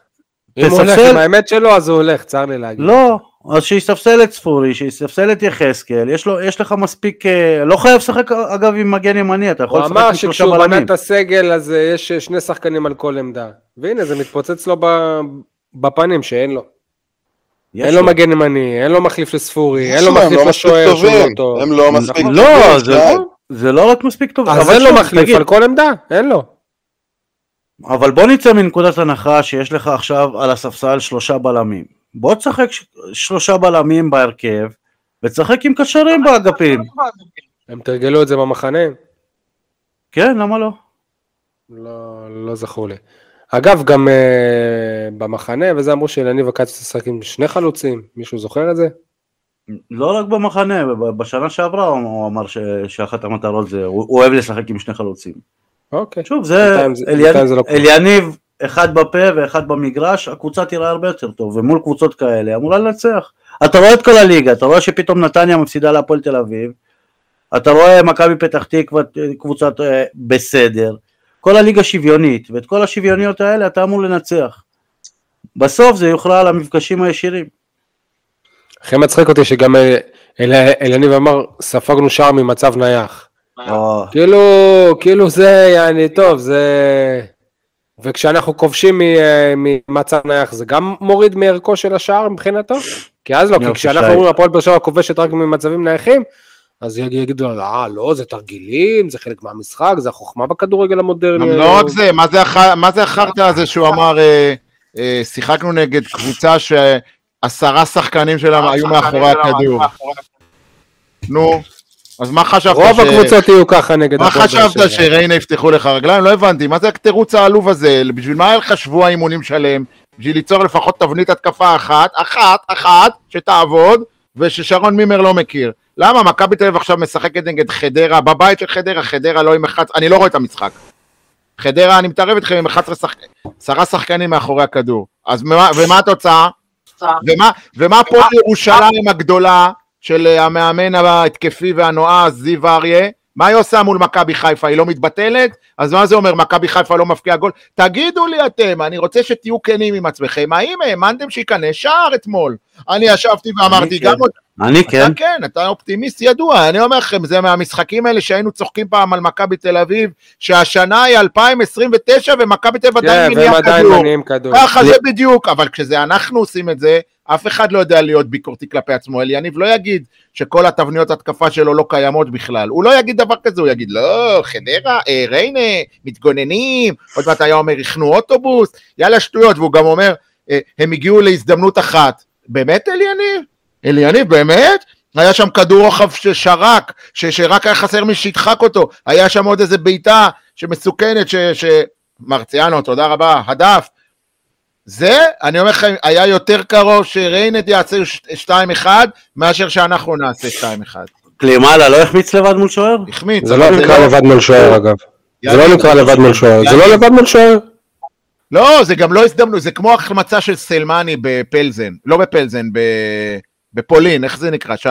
אם הוא הולך תספסל- עם האמת שלו, אז הוא הולך, צר לי להגיד. לא, אז שיספסל את ספורי, שיספסל את יחזקאל, יש, לו, יש לך מספיק, אה, לא חייב לשחק אגב עם מגן ימני, אתה יכול הוא לשחק אמר עם שלושה שכשהוא בנה בלמים. את הסגל, אז אה, יש אה, שני שחקנים על כל עמדה. והנה, זה מתפוצץ לו בפנים, שאין לו. יש אין לו מגן ימני, אין לו מחליף לספורי, אין לו מחליף לא מספיק לשוער שהוא לא. טוב. הם לא מספיק נכון. לא, טובים. לא, זה לא רק מספיק טוב, אז אין לו מחליף על כל עמדה, אין לו. אבל בוא נצא מנקודת הנחה שיש לך עכשיו על הספסל שלושה בלמים. בוא תשחק שלושה בלמים בהרכב, ותשחק עם קשרים באגפים. הם תרגלו את זה במחנה? כן, למה לא? לא, לא זכור לי. אגב, גם אה, במחנה, וזה אמרו שאלניב הקץ תשחק עם שני חלוצים, מישהו זוכר את זה? לא רק במחנה, בשנה שעברה הוא הוא אמר ש- שאחת המטרות זה, הוא הוא אוהב לשחק עם שני חלוצים. אוקיי. שוב, זה, זה- זה לא. אליניב, אחד בפה ואחד במגרש, הקבוצה תראה הרבה יותר טוב, ומול קבוצות כאלה אמורה לנצח. אתה רואה את כל הליגה, אתה רואה שפתאום נתניה מפסידה להפועל תל אביב, אתה רואה מכבי פתח תקווה קבוצת אה, בסדר, כל הליגה שוויונית, ואת כל השוויוניות האלה אתה אמור לנצח. בסוף זה יוכרע על המפגשים הישירים. הכי מצחיק אותי שגם אה, אל- אלניב אמר, ספגנו שער ממצב נייח. או, כאילו, כאילו זה, יעני, טוב, זה... וכשאנחנו כובשים מ- אה, ממצב נייח, זה גם מוריד מערכו של השער מבחינתו? כי אז לא, כי כשאנחנו. אומרים הפועל באר שבע כובשת רק ממצבים נייחים, אז יג- יגידו, אה, לא, זה תרגילים, זה חלק מהמשחק, זה החוכמה בכדורגל המודרני. גם לא רק זה, מה זה הח- מה זה החרטא הזה שהוא אמר, אה, אה, שיחקנו נגד קבוצה שעשרה שחקנים שלה היו מאחורי הכדור. נו, אז מה חשבת? רוב הקבוצות יהיו ככה נגד מה חשבת. שריינה יפתחו לך רגליים? לא הבנתי, מה זה התירוץ העלוב הזה? בשביל מה היה לך שבוע אימונים שלם? בשביל ליצור לפחות תבנית התקפה אחת, אחת, אחת, שתעבוד, וששרון מימר לא מכיר. למה? מכבי תל אביב עכשיו משחקת נגד חדרה, בבית של חדרה, חדרה לא עם 11, אני לא רואה את המשחק. חדרה, אני מתערב איתכם עם 11 שחקנים, עשרה שחקנים מאחורי הכדור. אז מה, ומה התוצאה? ומה, ומה פה ירושלים הגדולה של אה, המאמן ההתקפי והנועז זיו אריה? מה היא עושה מול מכבי חיפה? היא לא מתבטלת? אז מה זה אומר, מכבי חיפה לא מבקיעה גול? תגידו לי אתם, אני רוצה שתהיו כנים עם עצמכם, האם האמנתם שייכנס שער אתמול? אני ישבתי ואמרתי, כן. גם עוד... אני כן. אתה כן, אתה אופטימיסט ידוע, אני אומר לכם, זה מהמשחקים האלה שהיינו צוחקים פעם על מכבי תל אביב, שהשנה היא 2029 ומכבי תל אביב כן, עדיין כדור. מניעים כדור. ככה זה בדיוק, אבל כשזה אנחנו עושים את זה, אף אחד לא יודע להיות ביקורתי כלפי עצמו. אליניב לא יגיד שכל התבניות התקפה שלו לא קיימות בכלל. הוא לא יגיד דבר כזה, הוא יגיד, לא, חדרה, אה, ריינה, מתגוננים, עוד מעט היה אומר, הכנו אוטובוס, יאללה שטויות, והוא גם אומר, אה, הם הגיעו להזדמנות אחת. באמת אליניב? אליניב, באמת? היה שם כדור רוחב ששרק, ש- שרק היה חסר מי שידחק אותו, היה שם עוד איזה בעיטה שמסוכנת, ש... ש... מרציאנו, תודה רבה, הדף. זה, אני אומר לכם, היה יותר קרוב שריינד יעשה 2-1 מאשר שאנחנו נעשה 2-1. קלימאלה לא החמיץ לבד מול שוער? החמיץ. זה לא נקרא לבד מול שוער אגב. זה לא נקרא לבד מול שוער. זה לא לבד מול שוער. לא, זה גם לא הזדמנות, זה כמו החמצה של סלמני בפלזן, לא בפלזן, ב- בפולין, איך זה נקרא, שי?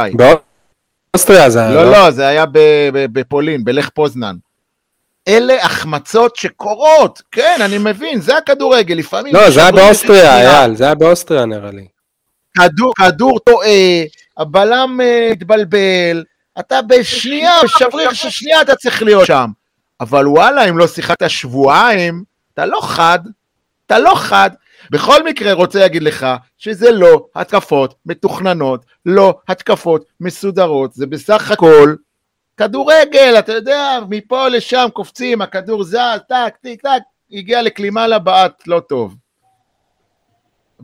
באוסטריה זה היה. לא, לא, זה היה בפולין, בלך פוזנן. אלה החמצות שקורות, כן, אני מבין, זה הכדורגל, לפעמים... לא, זה היה באוסטריה. אייל, זה היה באוסטריה נראה לי. כדור, כדור טועה, הבלם אה, התבלבל, אתה בשנייה, בשבריר של שנייה אתה צריך להיות שם. אבל וואלה, אם לא שיחקת שבועיים, אתה לא חד, אתה לא חד. בכל מקרה, רוצה להגיד לך שזה לא התקפות מתוכננות, לא התקפות מסודרות, זה בסך הכל כדורגל, אתה יודע, מפה לשם קופצים, הכדור זז, טק, טיק, טק, הגיע לקלימה לבעט, לא טוב.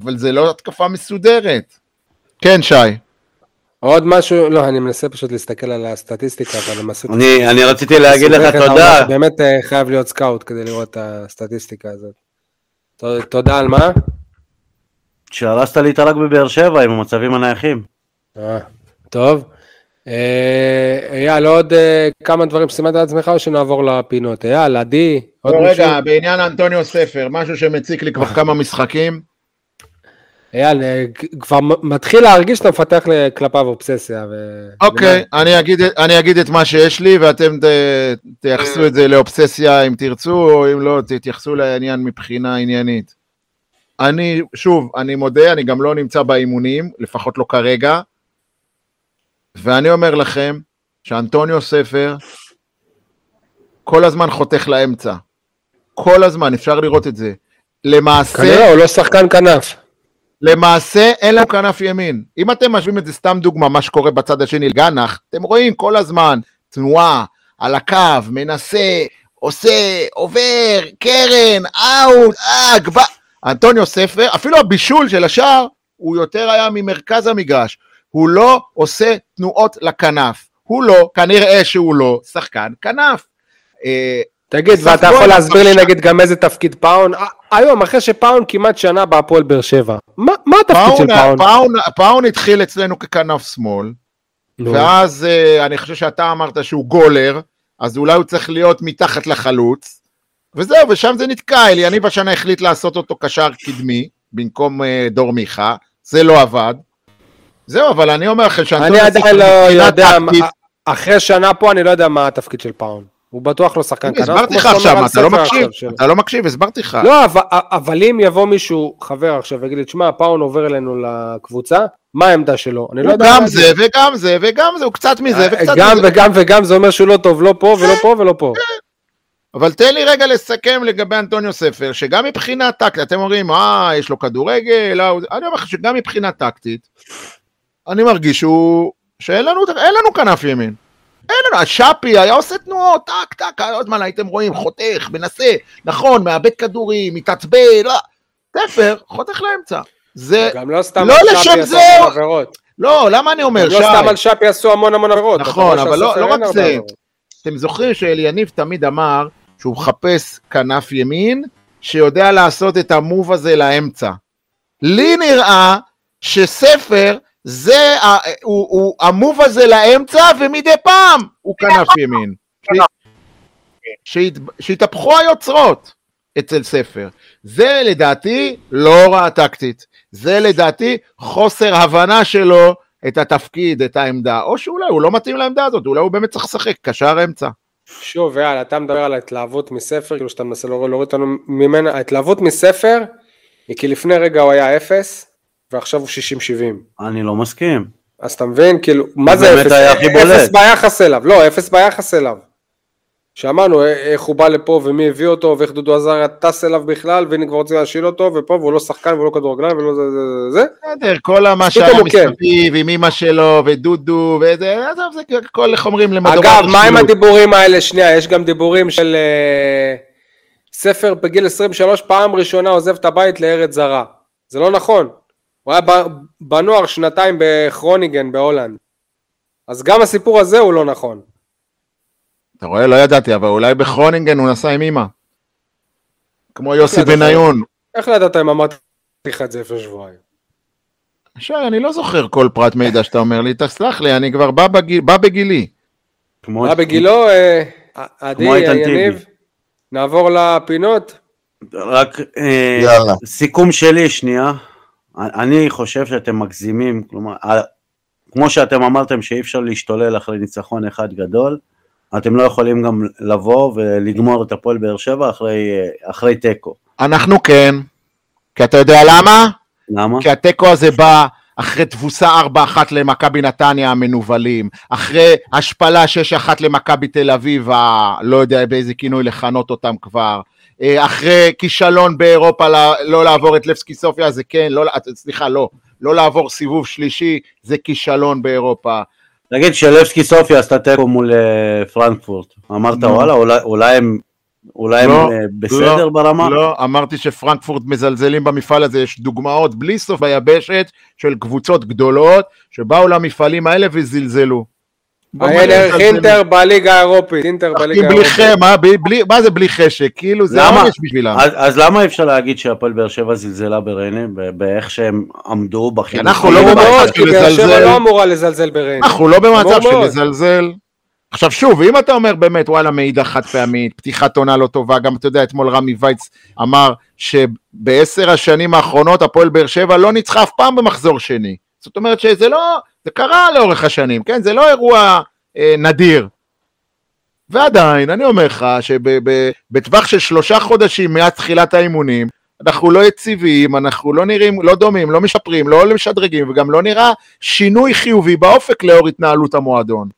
אבל זה לא התקפה מסודרת. כן, שי. עוד משהו, לא, אני מנסה פשוט להסתכל על הסטטיסטיקה, אבל הם עשו... אני אני רציתי להגיד לך תודה. באמת אה, חייב להיות סקאוט כדי לראות את הסטטיסטיקה הזאת. תודה על מה? שהרסת לי את הרג בבאר שבע עם המצבים הנייחים. אה, טוב. אה, אייל, עוד אה, כמה דברים שסימנת לעצמך או שנעבור לפינות? אייל, עדי, עוד לא, מישהו? רגע, בעניין אנטוניו ספר, משהו שמציק לי כבר כמה משחקים. אייל, אה, כבר מתחיל להרגיש שאתה מפתח כלפיו אובססיה. ו- אוקיי, אני אגיד, אני אגיד את מה שיש לי ואתם ת, תייחסו את זה לאובססיה אם תרצו, או אם לא, תתייחסו לעניין מבחינה עניינית. אני, שוב, אני מודה, אני גם לא נמצא באימונים, לפחות לא כרגע, ואני אומר לכם שאנטוניו ספר כל הזמן חותך לאמצע. כל הזמן, אפשר לראות את זה. למעשה... כנראה, הוא לא שחקן כנף. למעשה אין לנו כנף ימין. אם אתם משווים את זה, סתם דוגמה, מה שקורה בצד השני לגנח, אתם רואים כל הזמן תנועה על הקו, מנסה, עושה, עובר, קרן, אאוט, אה, גבה. אנטוניו ספר, אפילו הבישול של השער, הוא יותר היה ממרכז המגרש. הוא לא עושה תנועות לכנף. הוא לא, כנראה שהוא לא, שחקן כנף. אה, תגיד, ואתה יכול להסביר לי נגיד גם איזה תפקיד פאון? היום, אחרי שפאון כמעט שנה בהפועל באר שבע, מה מה התפקיד של פאון, פאון? פאון, פאון התחיל אצלנו ככנף שמאל, נו. ואז אה, אני חושב שאתה אמרת שהוא גולר, אז אולי הוא צריך להיות מתחת לחלוץ, וזהו, ושם זה נתקע, אליניב השנה החליט לעשות אותו קשר קדמי, במקום אה, דור מיכה, זה לא עבד. זהו, אבל אני אומר לכם שאנטוניו אני עדיין לא יודע, אחרי שנה פה אני לא יודע מה התפקיד של פאון. הוא בטוח לא שחקן כנף. הסברתי לך עכשיו, אתה לא מקשיב, אתה לא מקשיב, הסברתי לך. לא, אבל- אם יבוא מישהו, חבר עכשיו, ויגיד לי, תשמע, פאון עובר אלינו לקבוצה, מה העמדה שלו? אני לא יודע. גם. זה וגם זה וגם זה, הוא קצת מזה וקצת גם מזה. וגם וגם זה אומר שהוא לא טוב, לא פה ולא פה ולא פה. אבל תן לי רגע לסכם לגבי אנטוניו ספר, שגם מבחינה טקטית, אתם אומרים, אה, יש לו כדורגל, אה, אני אומר לך שגם מבחינה טקטית, אני מרגיש שהוא, שאין לנו, אין לנו כנף ימין. אין לנו, השאפי היה עושה תנועות, טק, טק, עוד זמן הייתם רואים, חותך, מנסה, נכון, מאבד כדורים, מתעצבן, לא, ספר, חותך לאמצע. זה, גם לא סתם לא על לשם שפי עשו זה- המון עבירות. לא, למה אני אומר, גם לא סתם על שי? שפי עשו המון המון עבירות. נכון, אבל לא- לא רק זה. אתם זוכרים שאליניב תמיד אמר שהוא מחפש כנף ימין, שיודע לעשות את המוב הזה לאמצע. לי נראה שספר זה, הוא, הוא המוב הזה לאמצע, ומדי פעם הוא כנף ימין. שהתהפכו היוצרות אצל ספר. זה לדעתי לא הוראה טקטית. זה לדעתי חוסר הבנה שלו את התפקיד, את העמדה. או שאולי הוא לא מתאים לעמדה הזאת, אולי הוא באמת צריך לשחק קשר אמצע. שוב, יאללה, אתה מדבר על ההתלהבות מספר, כאילו שאתה מנסה להוריד להוריד אותנו ממנה, ההתלהבות מספר היא כי לפני רגע הוא היה אפס, ועכשיו הוא 60-70. אני לא מסכים. אז אתה מבין, כאילו, מה זה אפס? אפס ביחס אליו, לא, אפס ביחס אליו. שאמרנו אה, איך הוא בא לפה ומי הביא אותו ואיך דודו עזריה טס אליו בכלל והנה כבר רוצים להשיל אותו ופה והוא לא שחקן והוא לא כדורגלן ולא זה זה זה בסדר, כל מה שהיה. מסביב, עם אמא שלו, ודודו, וזה, עזוב, זה הכל, איך אומרים, למדור אגב, מה עם. הדיבורים האלה? שנייה, יש גם דיבורים של אה, ספר בגיל 23, פעם ראשונה עוזב את הבית לארץ זרה. זה לא נכון. הוא היה ב- בנוער שנתיים בכרוניגן בהולנד. אז גם הסיפור הזה הוא לא נכון. אתה רואה? לא ידעתי, אבל אולי בכרונינגן הוא נסע עם אמא. כמו יוסי? בניון. איך לא ידעת אם אמרתי לך את זה לפני שבועיים? שי, אני לא זוכר כל פרט מידע שאתה אומר לי, תסלח לי, אני כבר בא, בגיל, בא בגילי. כמו- היה בגילו, אה, עדי, יניב. נעבור לפינות. רק אה. סיכום שלי שנייה, אני חושב שאתם מגזימים, כלומר, כמו שאתם אמרתם שאי אפשר להשתולל אחרי ניצחון אחד גדול, אתם לא יכולים גם לבוא ולגמור את הפועל באר שבע אחרי, אחרי תיקו. אנחנו כן, כי אתה יודע למה? למה? כי התיקו הזה בא אחרי תבוסה 4-1 למכבי נתניה המנוולים, אחרי השפלה 6-1 למכבי תל אביב. לא יודע באיזה כינוי לכנות אותם כבר, אחרי כישלון באירופה לא לעבור את לבסקי סופיה, זה כן, לא, סליחה, לא, לא לעבור סיבוב שלישי, זה כישלון באירופה. תגיד, שלבסקי סופיה עשתה תיקו מול אה, פרנקפורט, אמרת נו. וואלה, אולי, אולי הם, אולי הם לא, אה, בסדר ברמה? לא, אמרתי שפרנקפורט מזלזלים במפעל הזה, יש דוגמאות בלי סוף ביבשת של קבוצות גדולות שבאו למפעלים האלה וזלזלו. ערך אינטר בליגה האירופית, אינטר בליגה בלי האירופית. מה, זה בלי חשק? כאילו זה? עונש בשבילם. אז, למה אי אפשר להגיד שהפועל באר שבע זלזלה בריינה, באיך שהם עמדו בחינוך? אנחנו לא חמור במצב של כי באר שבע לזלזל. לא אמורה לזלזל בריינה. אנחנו לא במצב של. לזלזל. עכשיו שוב, אם אתה אומר באמת, וואלה, מעידה חד פעמית, פתיחת עונה לא טובה, גם אתה יודע, אתמול רמי וייץ אמר שבעשר השנים האחרונות הפועל באר שבע לא ניצחה אף פעם במחזור שני. זאת אומרת שזה לא, זה קרה לאורך השנים, כן? זה לא אירוע אה, נדיר. ועדיין, אני אומר לך שבטווח של שלושה חודשים מאז תחילת האימונים, אנחנו לא יציבים, אנחנו לא נראים, לא דומים, לא משפרים, לא משדרגים, וגם לא נראה שינוי חיובי באופק לאור התנהלות המועדון.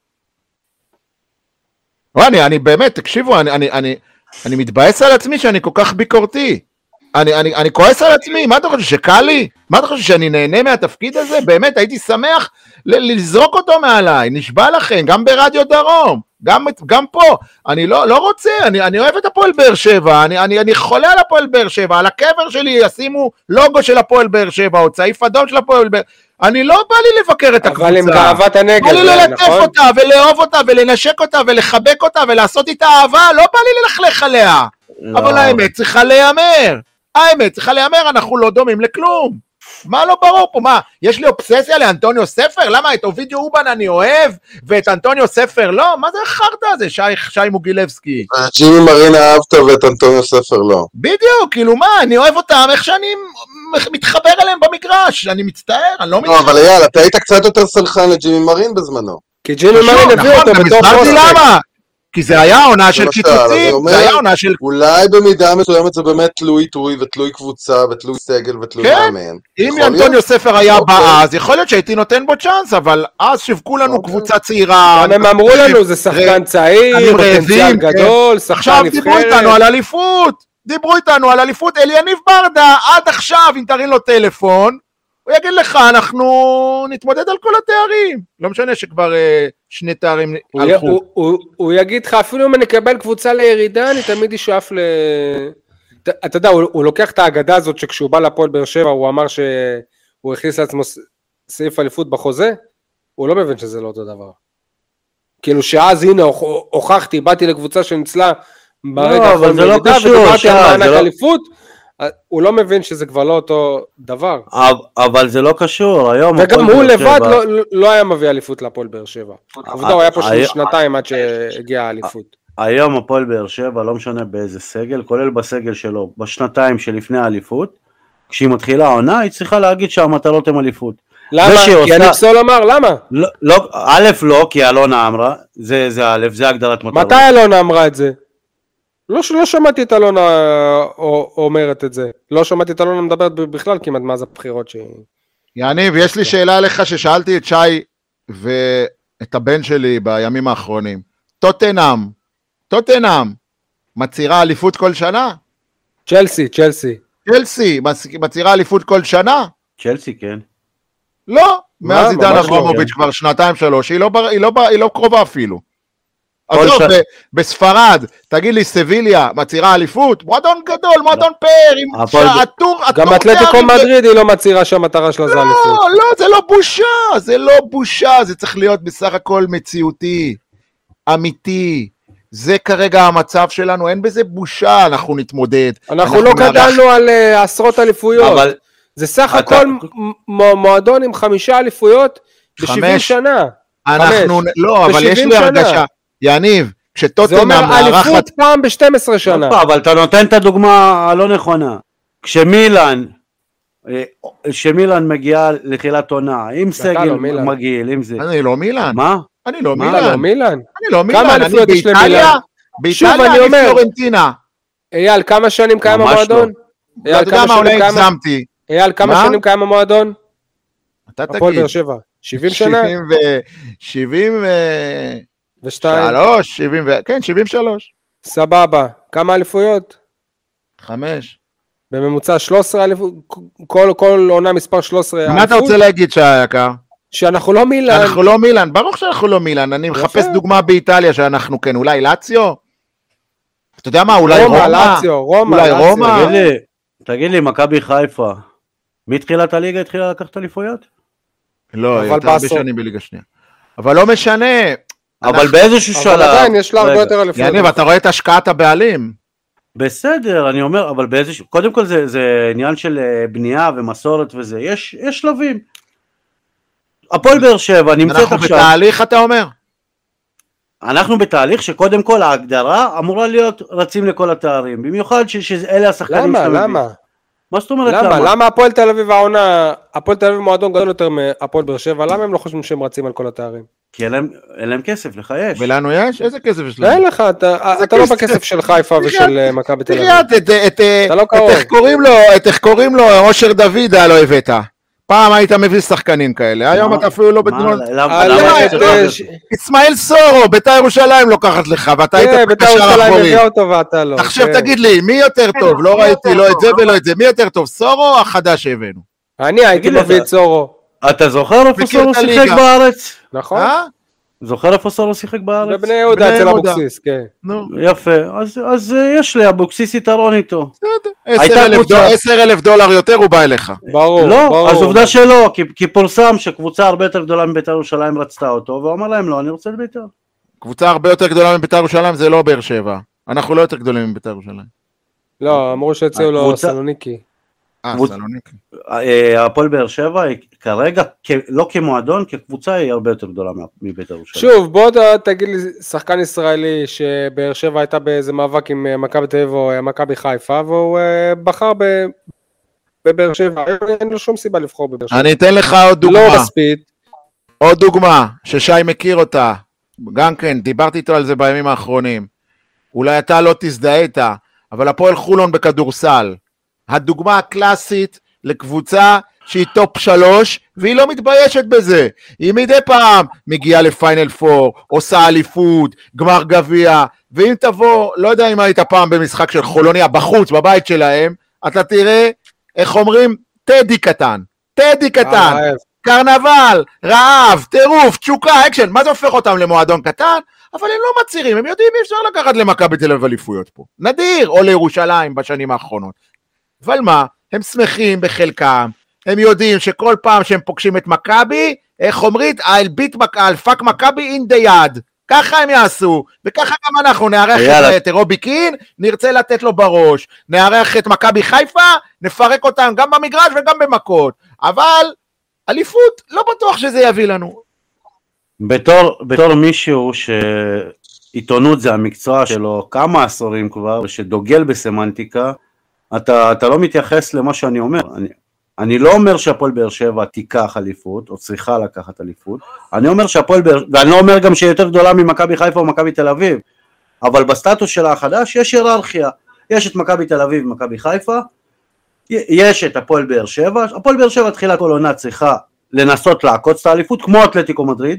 לא, אני, אני באמת, תקשיבו, אני, אני, אני, אני מתבאס על עצמי שאני כל כך ביקורתי. אני, אני, אני כועס על עצמי, מה אתה חושב, שקל לי? מה אתה חושב, שאני נהנה מהתפקיד הזה? באמת, הייתי שמח ל- לזרוק אותו מעליי, נשבע לכם, גם ברדיו דרום, גם, גם פה. אני לא, לא רוצה, אני, אני אוהב את הפועל באר שבע, אני, אני, אני חולה על הפועל באר שבע, על הקבר שלי ישימו לוגו של הפועל באר שבע, או צעיף אדום של הפועל באר אני לא בא לי לבקר את הקבוצה. אבל עם גאוות הנגב, בא לי זה ללטף נכון? אותה ולאהוב אותה ולנשק אותה ולחבק אותה ולעשות איתה אהבה, לא בא לי ללכלך עליה. לא. אבל האמת צריכה להיאמר. האמת צריכה להיאמר, אנחנו לא דומים לכלום. מה לא ברור פה? מה, יש לי אובססיה לאנטוניו ספר? למה את אובידיו אובן אני אוהב ואת אנטוניו ספר לא? מה זה החרטא הזה, שי, שי מוגילבסקי? ג'ימי מרינה אהבת ואת אנטוניו ספר לא. בדיוק, כאילו מה, אני אוהב אותם איך שאני מתחבר אליהם במגרש, אני מצטער, אני לא לא, מתחבר. אבל אייל, אתה היית קצת יותר סלחן לג'ימי מרין בזמנו. כי ג'ימי מרין הביא נכון, אותו בתור פרוספקט. כי זה היה עונה של קיצוצים, זה היה עונה של... אולי במידה מסוימת זה באמת תלוי עיתוי ותלוי קבוצה ותלוי סגל ותלוי כן. מאמן. אם אנטוניו. ספר היה אוקיי. בא אז, יכול להיות שהייתי נותן בו צ'אנס, אבל אז שיווקו לנו אוקיי. קבוצה צעירה. גם הם אמרו לנו, זה שחקן צעיר, פוטנציאל כן. גדול, שחקן עכשיו דיברו איתנו נבחרת. על אליפות, דיברו איתנו על אליפות, אליניב ברדה, עד עכשיו, אם תרים לו טלפון, הוא יגיד לך, אנחנו נתמודד על כל התארים. לא משנה שכבר אה, שני תארים הוא הלכו. הוא- הוא- הוא יגיד לך, אפילו אם אני אקבל קבוצה לירידה, אני תמיד אשאף ל... אתה- אתה יודע, הוא הוא לוקח את האגדה הזאת שכשהוא בא לפועל באר שבע, הוא אמר שהוא הכניס לעצמו סעיף אליפות בחוזה, הוא לא מבין שזה לא אותו דבר. כאילו שאז הנה הוכ- הוכחתי, באתי לקבוצה שניצלה ברגע אבל האחרון זה לא בירידה, קשור, ודיברתי שי, על זה מענק לא- אליפות, הוא לא מבין שזה כבר לא אותו דבר. אבל- זה לא קשור, היום... וגם הוא לבד שבע- לא- לא- לא היה מביא אליפות להפועל באר שבע. עובדה, הוא היה פה היה- שנתיים עד שהגיעה האליפות. היום הפועל באר שבע, לא משנה באיזה סגל, כולל בסגל שלו, בשנתיים שלפני האליפות, כשהיא מתחילה העונה, היא צריכה להגיד שהמטלות הן אליפות. למה? כי עושה- יניב סול אמר, למה? לא, לא, א', לא, כי אלונה אמרה, זה, זה א', זה הגדרת מטרות. מתי אלונה אמרה את זה? לא, לא שמעתי את אלונה אה, אומרת את זה. לא שמעתי את אלונה מדברת בכלל כמעט מאז הבחירות שהיא... יניב, יש לי שאלה אליך ששאלתי את שי ואת הבן שלי בימים האחרונים. טוטנאם, טוטנאם, מצהירה אליפות כל שנה? צ'לסי, צ'לסי. צ'לסי, מצ- מצהירה אליפות כל שנה? צ'לסי, כן. לא, מה? מאז עידן לא, אברמוביץ' כן. כבר שנתיים שלוש, היא לא לא היא לא קרובה אפילו. עזוב, ש- בספרד, תגיד לי, סביליה, מצהירה אליפות? מועדון גדול, מועדון פאר, עם שעטור, גם עטור אתלטיקו תארים ו- מדריד היא לא מצהירה שהמטרה שלה זה אליפות. לא, לא, זה לא בושה, זה לא בושה, זה צריך להיות בסך הכל מציאותי, אמיתי. זה כרגע המצב שלנו, אין בזה בושה, אנחנו נתמודד. אנחנו לא גדלנו על אה, עשרות אליפויות. אבל זה סך הכל מועדון עם חמישה אליפויות ב-70 חמש. שנה. אנחנו. לא, אבל יש ב-70 לי. הרגשה, יניב, זה כשטוטנאם אומר מארחת, אליפות פעם ב-12 שנה. אבל אתה נותן את הדוגמה הלא נכונה. כשמילאן, אה, כשמילאן מגיעה לתחילת עונה, עם סגל לא. מגעיל, עם זה. אני לא מילאן, מה? אני לא מה, מילאן, מילאן, לא, מילאן. אני לא מילאן, אני אליפויות יש? שוב, באיטליה אני אני אומר. פלורנטינה. אייל, כמה שנים קיים ממש המועדון? אתה אייל, יודע כמה מה, אולי שנים קיים- הגזמתי. אייל, כמה מה? שנים קיים המועדון? אתה הפועל תגיד. באר שבע. 70 שנה? 70 ו... 70 ו... ושתיים. שלוש, 70 ו... כן, 73. סבבה. כמה אליפויות? חמש. בממוצע 13 אליפות, כל, כל עונה מספר 13 מה אתה רוצה להגיד, שי היקר? שאנחנו לא מילאן. אנחנו לא מילאן, ברור שאנחנו לא מילאן, אני מחפש יפה. דוגמה באיטליה שאנחנו כן, אולי לאציו? אתה יודע מה, אולי רומא? לאציו, רומא, אולי. רומא? תגיד לי, תגיד לי, מכבי חיפה, מתחילת הליגה התחילה לקחת אליפויות? לא, אבל יותר הרבה בעשור. שנים בליגה שנייה. אבל לא משנה. אבל אנחנו- באיזשהו שלב... אבל עדיין יש לה הרבה יותר אליפויות. יניב, אתה רואה את השקעת הבעלים. בסדר, אני אומר, אבל באיזשהו... קודם כל זה, זה עניין של אה, בנייה ומסורת וזה, יש, יש שלבים. הפועל באר שבע נמצאת אנחנו עכשיו... בתהליך, אתה אומר? אנחנו בתהליך שקודם כל ההגדרה אמורה להיות רצים לכל התארים, במיוחד ש- שאלה השחקנים למה? שאתה מביא. למה? מה זאת אומרת למה? למה? למה הפועל תל אביב העונה, הפועל תל אביב מועדון גדול יותר מהפועל באר שבע, למה הם לא חושבים שהם רצים על כל התארים? כי אין להם, אין להם כסף, לך יש. ולנו יש? איזה כסף יש אין לנו? לך, אתה אתה לא כסף? בכסף של חיפה ושל אה, מכבי תל תראה, אביב. את- את- את- אתה לא את קרוב. איך קוראים לו, את איך קוראים לו, אושר דוידה לא הבאת. פעם היית מביא שחקנים כאלה, היום אתה אפילו לא למה אתה את- לא אה, אסמאעיל סורו, בית"ר ירושלים לוקחת לך, ואתה היית כן, בית"ר בקשר ירושלים אחורי. לא. עכשיו כן. תגיד לי, מי יותר טוב? לא ראיתי לא את זה ולא את זה, מי יותר טוב, סורו או החדש שהבאנו? אני הייתי מביא אתה- את סורו. אתה זוכר איפה סורו שיחק. בארץ? נכון? אה? זוכר איפה סורו שיחק בארץ? בבני יהודה אצל. אבוקסיס, כן. נו, יפה, אז, אז אה, יש לאבוקסיס יתרון איתו. דול- עשר אלף דולר יותר הוא בא אליך. ברור, לא, ברור. אז עובדה שלא, כי, כי פורסם שקבוצה הרבה יותר גדולה מבית"ר ירושלים רצתה אותו, והוא אמר להם לא, אני רוצה את בית"ר. קבוצה הרבה יותר גדולה מבית"ר ירושלים זה לא באר שבע. אנחנו לא יותר גדולים מבית"ר ירושלים. לא, אמרו שהציעו לו סלוניקי. אה, קבוצ- סלוניקי. אה, הפועל באר שבע היא כרגע, לא כמועדון, כקבוצה היא הרבה יותר גדולה מבית"ר ירושלים. שוב, בוא תגיד לי שחקן ישראלי שבאר שבע הייתה באיזה מאבק עם אה, מכבי תל אביב או אה, מכבי חיפה, והוא בחר ב- בבאר שבע, אין לו שום סיבה לבחור בבאר שבע. אני אתן לך עוד לא דוגמה. בספיד, עוד דוגמה, ששי מכיר אותה. גם כן, דיברתי איתו על זה בימים האחרונים. אולי אתה לא תזדהה איתה, אבל הפועל חולון בכדורסל. הדוגמה הקלאסית לקבוצה שהיא טופ שלוש, והיא לא מתביישת בזה. היא מדי פעם מגיעה לפיינל פור, עושה אליפות, גמר גביע, ואם תבוא, לא יודע אם היית פעם במשחק של חולוניה בחוץ, בבית שלהם, אתה תראה, איך אומרים? טדי קטן. טדי קטן. אה, קרנבל, רעב, טירוף, תשוקה, אקשן, מה זה הופך אותם למועדון קטן? אבל הם לא מצהירים, הם יודעים אי אפשר לקחת למכבי תל אביב אליפויות פה. נדיר, או לירושלים בשנים האחרונות. אבל מה, הם שמחים בחלקם, הם יודעים שכל פעם שהם פוגשים את מכבי, איך אומרים? I'll beat, I'll fuck מכבי in the yard. ככה הם יעשו, וככה גם אנחנו נארח יאללה. את רובי קין, נרצה לתת לו בראש, נארח את מכבי חיפה, נפרק אותם גם במגרש וגם במכות, אבל אליפות, לא בטוח שזה יביא לנו. בתור, בתור מישהו שעיתונות זה המקצוע שלו כמה עשורים כבר, ושדוגל בסמנטיקה, אתה, אתה לא מתייחס למה שאני אומר. אני, אני לא אומר שהפועל באר שבע תיקח אליפות, או צריכה לקחת אליפות, אני אומר שהפועל באר, ואני לא אומר גם שהיא יותר גדולה ממכבי חיפה או מכבי תל אביב, אבל בסטטוס שלה החדש יש היררכיה, יש את מכבי תל אביב ומכבי חיפה, יש את הפועל באר שבע, הפועל באר שבע תחילת כל עונה צריכה לנסות לעקוץ את האליפות כמו אתלטיקו מדריד,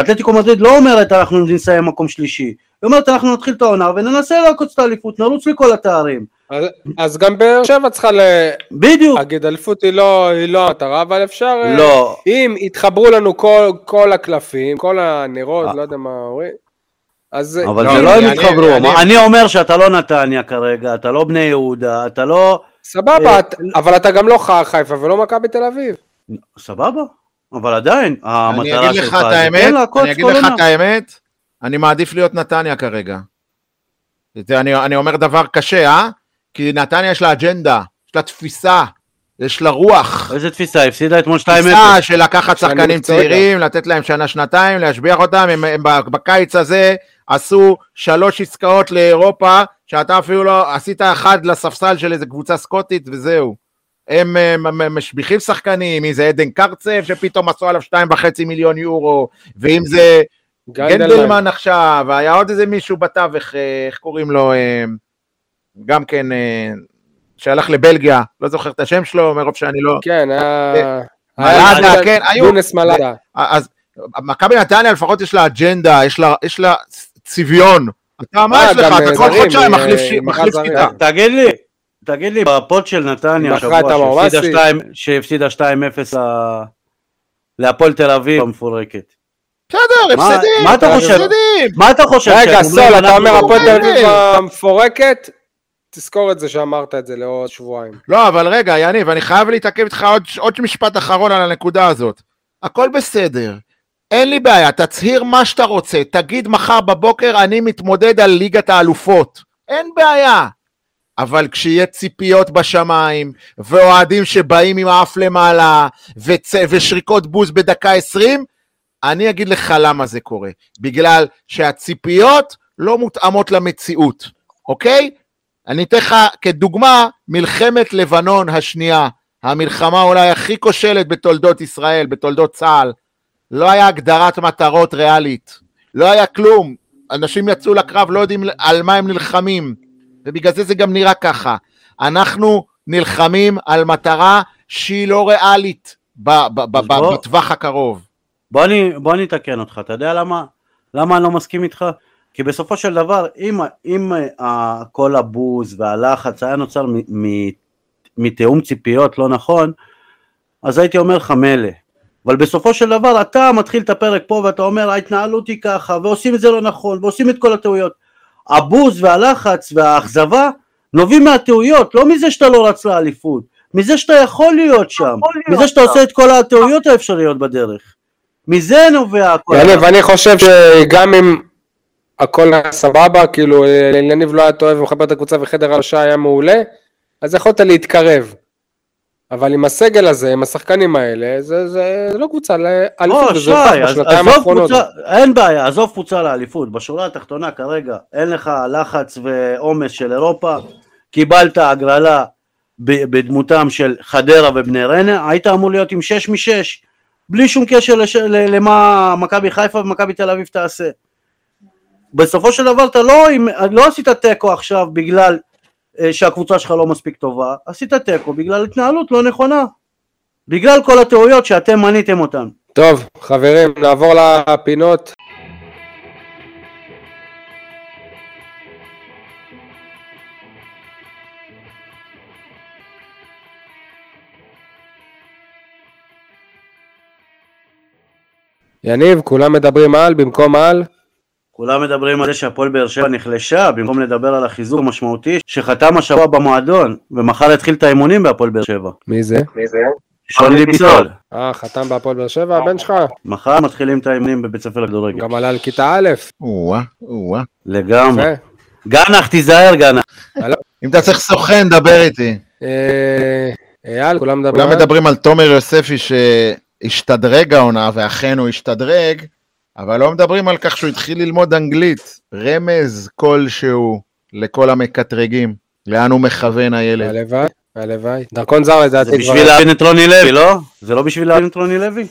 אתלטיקו מדריד לא אומרת אנחנו נסיים מקום שלישי, היא אומרת אנחנו נתחיל את העונה וננסה לעקוץ את האליפות, נרוץ לכל התארים, אז, אז גם באר שבע צריכה בדיוק, להגיד, אליפות היא לא, היא לא המטרה, אבל אפשר... אה, לא, אם יתחברו לנו כל, כל הקלפים, כל הנרות, אה. לא יודע מה אומרים, אז... אבל לא, זה לא הם אני- יתחברו, אני- מה- אני אומר שאתה לא נתניה כרגע, אתה לא בני יהודה, אתה לא, סבבה, אה, אבל אתה גם לא חיפה ולא מכבי תל אביב. סבבה, אבל עדיין, המטרה שלך זה כן לעקוץ אני אגיד כל לך עונה. את האמת, אני מעדיף להיות נתניה כרגע. אני, אני אומר דבר קשה, אה? כי נתניה יש לה אג'נדה, יש לה תפיסה, יש לה רוח. איזה תפיסה, הפסידה אתמול 2-0. תפיסה של לקחת שחקנים צעירים, לתת להם שנה-שנתיים, להשביח אותם, הם, הם בקיץ הזה עשו שלוש עסקאות לאירופה, שאתה אפילו לא, עשית אחד לספסל של איזה קבוצה סקוטית וזהו. הם, הם, הם, הם משביחים שחקנים, אם זה עדן קרצב שפתאום עשו עליו שתיים וחצי מיליון יורו, ואם זה גנדלמן עכשיו, היה עוד איזה מישהו בתווך, אה, איך קוראים לו, אה, גם כן, אה, שהלך לבלגיה, לא זוכר את השם שלו, מרוב שאני לא... כן, היה... מלאדה, כן, היו- יונס מלאדה. אז מכבי נתניה לפחות יש לה אג'נדה, יש לה, צביון. אתה, מה יש לך? אתה כל חודשיים מחליף. שיטה. תגיד לי, תגיד לי, בפוד של נתניה המרמסי. שהפסידה שתיים- שהפסידה 2-0 ל- להפועל תל אביב המפורקת. בסדר, הפסדים. מה אתה חושב? הפסדים. מה אתה חושב? רגע, סול, אתה אומר הפועל תל אביב. המפורקת? תזכור את זה שאמרת את זה לעוד שבועיים. לא, אבל רגע, יניב, אני חייב להתעכב איתך עוד, עוד משפט אחרון על הנקודה הזאת. הכל בסדר. אין לי בעיה, תצהיר מה שאתה רוצה, תגיד מחר בבוקר אני מתמודד על ליגת האלופות. אין בעיה. אבל כשיהיה ציפיות בשמיים, ואוהדים שבאים עם האף למעלה, וצ... ושריקות בוז בדקה 20, אני אגיד לך למה זה קורה. בגלל שהציפיות לא מותאמות למציאות, אוקיי? אני אתן לך כדוגמה, מלחמת לבנון השנייה, המלחמה אולי הכי כושלת בתולדות ישראל, בתולדות צה"ל. לא היה הגדרת מטרות ריאלית, לא היה כלום. אנשים יצאו לקרב, לא יודעים על מה הם נלחמים, ובגלל זה זה גם נראה ככה. אנחנו נלחמים על מטרה שהיא לא ריאלית ב- ב- ב- אז בוא- בטווח הקרוב. בוא אני, בוא אני אתקן אותך, אתה יודע למה, למה אני לא מסכים איתך? כי בסופו של דבר, אם, אם אה, כל הבוז והלחץ היה נוצר מתיאום ציפיות לא נכון, אז הייתי אומר לך מילא. אבל בסופו של דבר אתה מתחיל את הפרק פה ואתה אומר ההתנהלות היא ככה ועושים את זה לא נכון ועושים את כל הטעויות. הבוז והלחץ והאכזבה נובעים מהטעויות, לא מזה שאתה לא רץ לאליפות, מזה שאתה יכול להיות שם, מזה שאתה עושה את כל הטעויות האפשריות בדרך. מזה נובע הכל. יניב, אני חושב שגם אם הכל היה סבבה, כאילו יניב לא היה טועה ומחבר את הקבוצה וחדר הלשה היה מעולה, אז יכולת להתקרב. אבל עם הסגל הזה, עם השחקנים האלה, זה, זה, זה לא קבוצה לאליפות, לא, שי, הוכח בשנתיים האחרונות. קבוצה, אין בעיה, עזוב קבוצה לאליפות, בשורה התחתונה כרגע אין לך לחץ ועומס של אירופה, קיבלת הגרלה בדמותם של חדרה ובני ריינה, היית אמור להיות עם 6 מ-6, בלי שום קשר לש... למה מכבי חיפה ומכבי תל אביב תעשה. בסופו של דבר אתה לא, לא עשית תיקו עכשיו בגלל שהקבוצה שלך לא מספיק טובה, עשית תיקו בגלל התנהלות לא נכונה. בגלל כל הטעויות שאתם מניתם אותן. טוב, חברים, נעבור לפינות. יניב, כולם מדברים על במקום על? כולם מדברים על זה שהפועל באר שבע נחלשה במקום לדבר על החיזוק המשמעותי שחתם השבוע במועדון ומחר יתחיל את האימונים בהפועל באר שבע. מי זה? שולי ביסול. אה, חתם בהפועל באר שבע, הבן שלך? מחר מתחילים את האימונים בבית ספר לכדורגל. גם עלה לכיתה א'. או-אה, או-אה. לגמרי. גנח, תיזהר גנח. אם אתה צריך סוכן, דבר איתי. אה, אייל, כולם מדברים כולם על... מדברים על תומר יוספי שהשתדרג העונה, ואכן הוא השתדרג, אבל לא מדברים על כך שהוא התחיל ללמוד אנגלית. רמז כלשהו לכל המקטרגים. לאן הוא מכוון הילד? הלוואי, הלוואי. דרכון זר זה לדעתי כבר... בשביל להבין את רוני לוי, לא? זה לא בשביל להבין את רוני לוי?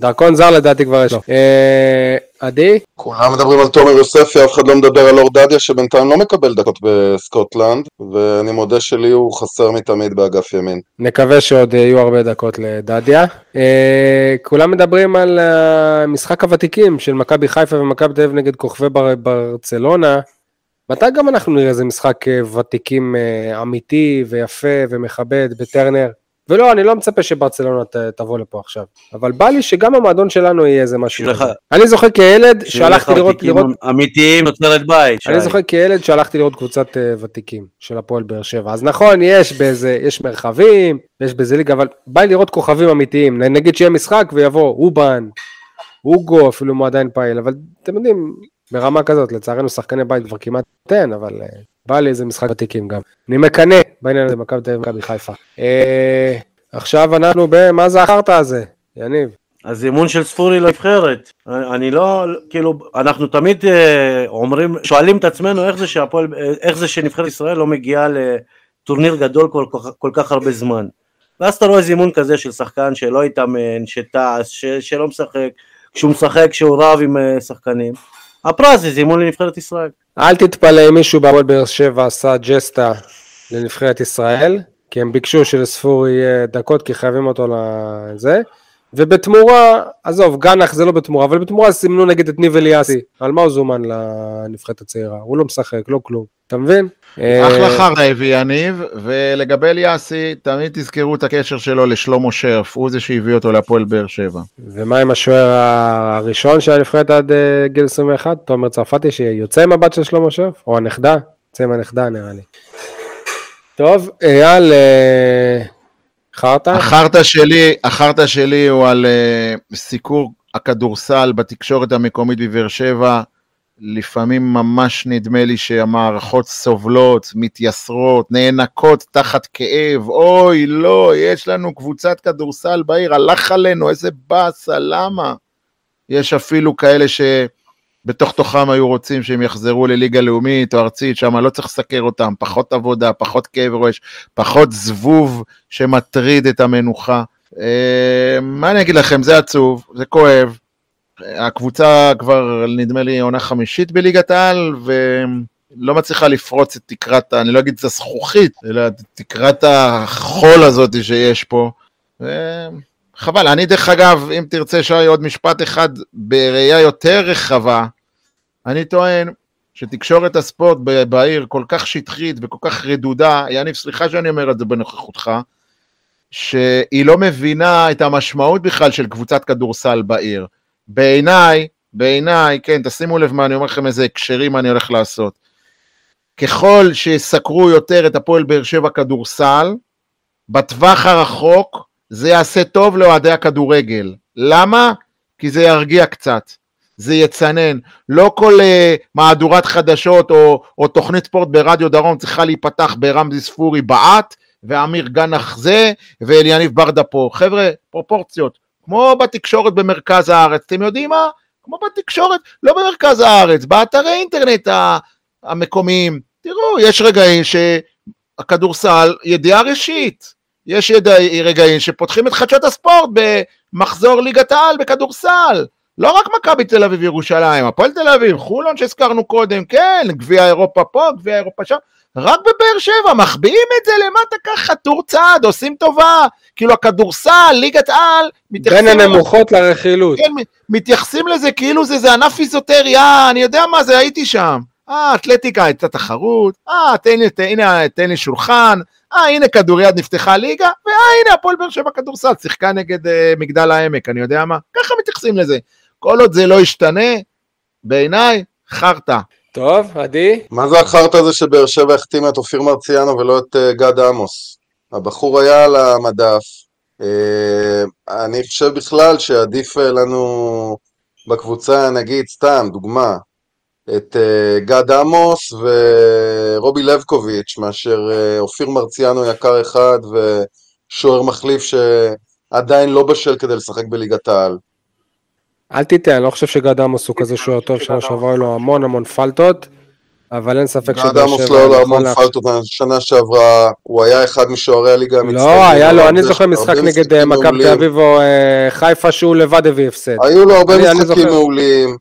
דרכון זר לדעתי כבר יש לו. אה, עדי? כולם מדברים על תומר יוספי, אף אחד לא מדבר על אור דדיה שבינתיים לא מקבל דקות בסקוטלנד, ואני מודה שלי הוא חסר מתמיד באגף ימין. נקווה שעוד יהיו הרבה דקות לדדיה. אה, כולם מדברים על משחק הוותיקים של מכבי חיפה ומכבי תל אביב נגד כוכבי בר, ברצלונה. מתי גם אנחנו נראה איזה משחק אה, ותיקים אמיתי ויפה ומכבד בטרנר? ולא, אני לא מצפה שברצלונה ת, תבוא לפה עכשיו, אבל בא לי שגם המועדון שלנו יהיה איזה משהו. שיהיה לך- כזה. אני זוכר כילד שהלכתי לראות, לראות אמיתיים תוצרת בית. אני. זוכר כילד שהלכתי לראות קבוצת אה, ותיקים של הפועל באר שבע. אז נכון, יש באיזה, יש מרחבים, יש באיזה ליגה, אבל בא לי לראות כוכבים אמיתיים. נגיד שיהיה משחק ויבוא אובן, אוגו, אפילו אם הוא עדיין פעיל, אבל אתם יודעים, ברמה כזאת, לצערנו שחקני בית כבר כמעט אין, אבל אה, בא לי איזה משחק ותיקים גם. אני מקנא בעניין הזה, מכבי תל אביב ומכבי חיפה. אה, עכשיו אנחנו ב... מה זה החרטא הזה? יניב. הזימון של ספורי לנבחרת. אני לא, כאילו, אנחנו תמיד אה, אומרים, שואלים את עצמנו איך זה שהפועל, אה, איך זה שנבחרת ישראל לא מגיעה לטורניר גדול כל, כך- כל כך הרבה זמן. ואז אתה רואה זימון כזה של שחקן שלא התאמן, שטס, ש, שלא משחק, כשהוא משחק, שהוא רב עם אה, שחקנים. הפרס זה זימון לנבחרת ישראל. אל תתפלא אם מישהו בהפועל באר שבע עשה ג'סטה לנבחרת ישראל, כי הם ביקשו שלספור יהיה דקות, כי חייבים אותו לזה, ובתמורה, עזוב, גנח זה לא בתמורה, אבל בתמורה סימנו נגד את ניב אליאסי. על מה הוא זומן לנבחרת הצעירה? הוא לא משחק, לא כלום. אתה מבין? אחלה אה, חרטא הביא יניב, ולגבי אליאסי, תמיד תזכרו את הקשר שלו לשלמה שרף, הוא זה שהביא אותו להפועל באר שבע. ומה עם השוער הראשון של הנבחרת עד אה, גיל 21? תומר צרפתי שיוצא עם הבת של שלמה שרף? או הנכדה? יוצא עם הנכדה נראה לי. טוב, אייל, אה, חרטא? החרטא שלי, החרטא שלי הוא על uh, סיקור הכדורסל בתקשורת המקומית בבאר שבע. לפעמים ממש נדמה לי שהמערכות סובלות, מתייסרות, נאנקות תחת כאב. אוי, לא, יש לנו קבוצת כדורסל בעיר, הלך עלינו, איזה באסה, למה? יש אפילו כאלה שבתוך תוכם היו רוצים שהם יחזרו לליגה לאומית או ארצית, שם לא צריך לסקר אותם, פחות עבודה, פחות כאב ראש, פחות זבוב שמטריד את המנוחה. אה, מה אני אגיד לכם, זה עצוב, זה כואב. הקבוצה כבר נדמה לי עונה חמישית בליגת העל, ולא מצליחה לפרוץ את תקרת, אני לא אגיד את הזכוכית, אלא את תקרת החול הזאת שיש פה. ו- חבל, אני דרך אגב, אם תרצה שי עוד משפט אחד בראייה יותר רחבה, אני טוען שתקשורת הספורט בעיר כל כך שטחית וכל כך רדודה, יניב, סליחה שאני אומר את זה בנוכחותך, שהיא לא מבינה את המשמעות בכלל של קבוצת כדורסל בעיר. בעיניי, בעיניי, כן, תשימו לב מה אני אומר לכם איזה הקשרים אני הולך לעשות. ככל שיסקרו יותר את הפועל באר שבע כדורסל, בטווח הרחוק זה יעשה טוב לאוהדי הכדורגל. למה? כי זה ירגיע קצת, זה יצנן. לא כל uh, מהדורת חדשות או, או תוכנית ספורט ברדיו דרום צריכה להיפתח ברמזי ספורי בעט, ואמיר גנח זה, ואליניב ברדה פה. חבר'ה, פרופורציות. כמו בתקשורת במרכז הארץ, אתם יודעים מה? כמו בתקשורת, לא במרכז הארץ, באתרי אינטרנט המקומיים. תראו, יש רגעים שהכדורסל, ידיעה ראשית. יש ידע, רגעים שפותחים את חדשות הספורט במחזור ליגת העל בכדורסל. לא רק מכבי תל אביב ירושלים, הפועל תל אביב, חולון שהזכרנו קודם, כן, גביע אירופה פה, גביע אירופה שם, רק בבאר שבע, מחביאים את זה למטה ככה, טור צעד, עושים טובה. כאילו הכדורסל, ליגת על, בין מתייחסים אליו- הנמוכות לרכילות. כן, מתייחסים לזה כאילו זה, זה ענף איזוטרי, אה, אני יודע מה זה, הייתי שם. אה, אתלטיקה הייתה תחרות, אה, תן לי, תן, הנה, תן לי שולחן, אה, הנה כדוריד נפתחה ליגה, ואה, הנה הפועל באר שבע כדורסל, שיחקה נגד אה, מגדל העמק, אני יודע מה, ככה מתייחסים לזה. כל עוד זה לא ישתנה, בעיניי, חרטא. טוב, עדי? מה זה החרטא הזה שבאר שבע החתימה את אופיר מרציאנו ולא את אה, גד עמוס? הבחור היה על המדף, אה, אני חושב בכלל שעדיף אה, לנו בקבוצה, נגיד, סתם, דוגמה, את אה, גד עמוס ורובי לבקוביץ', מאשר אופיר מרציאנו יקר אחד ושוער מחליף שעדיין לא בשל כדי לשחק בליגת העל. אל תטעה, אני לא חושב שגד עמוס הוא כזה שוער טוב, שנה שעברה היו לו המון המון פלטות, אבל אין ספק גד עמוס לא היה לו המון פלטות שנה שעברה, הוא היה אחד משוערי הליגה המצטיינים. לא, היה לו, אני זוכר משחק נגד אה, מכבי. תל אביב או אה, חיפה שהוא לבד הביא הפסד. היו לו הרבה משחקים. מעולים,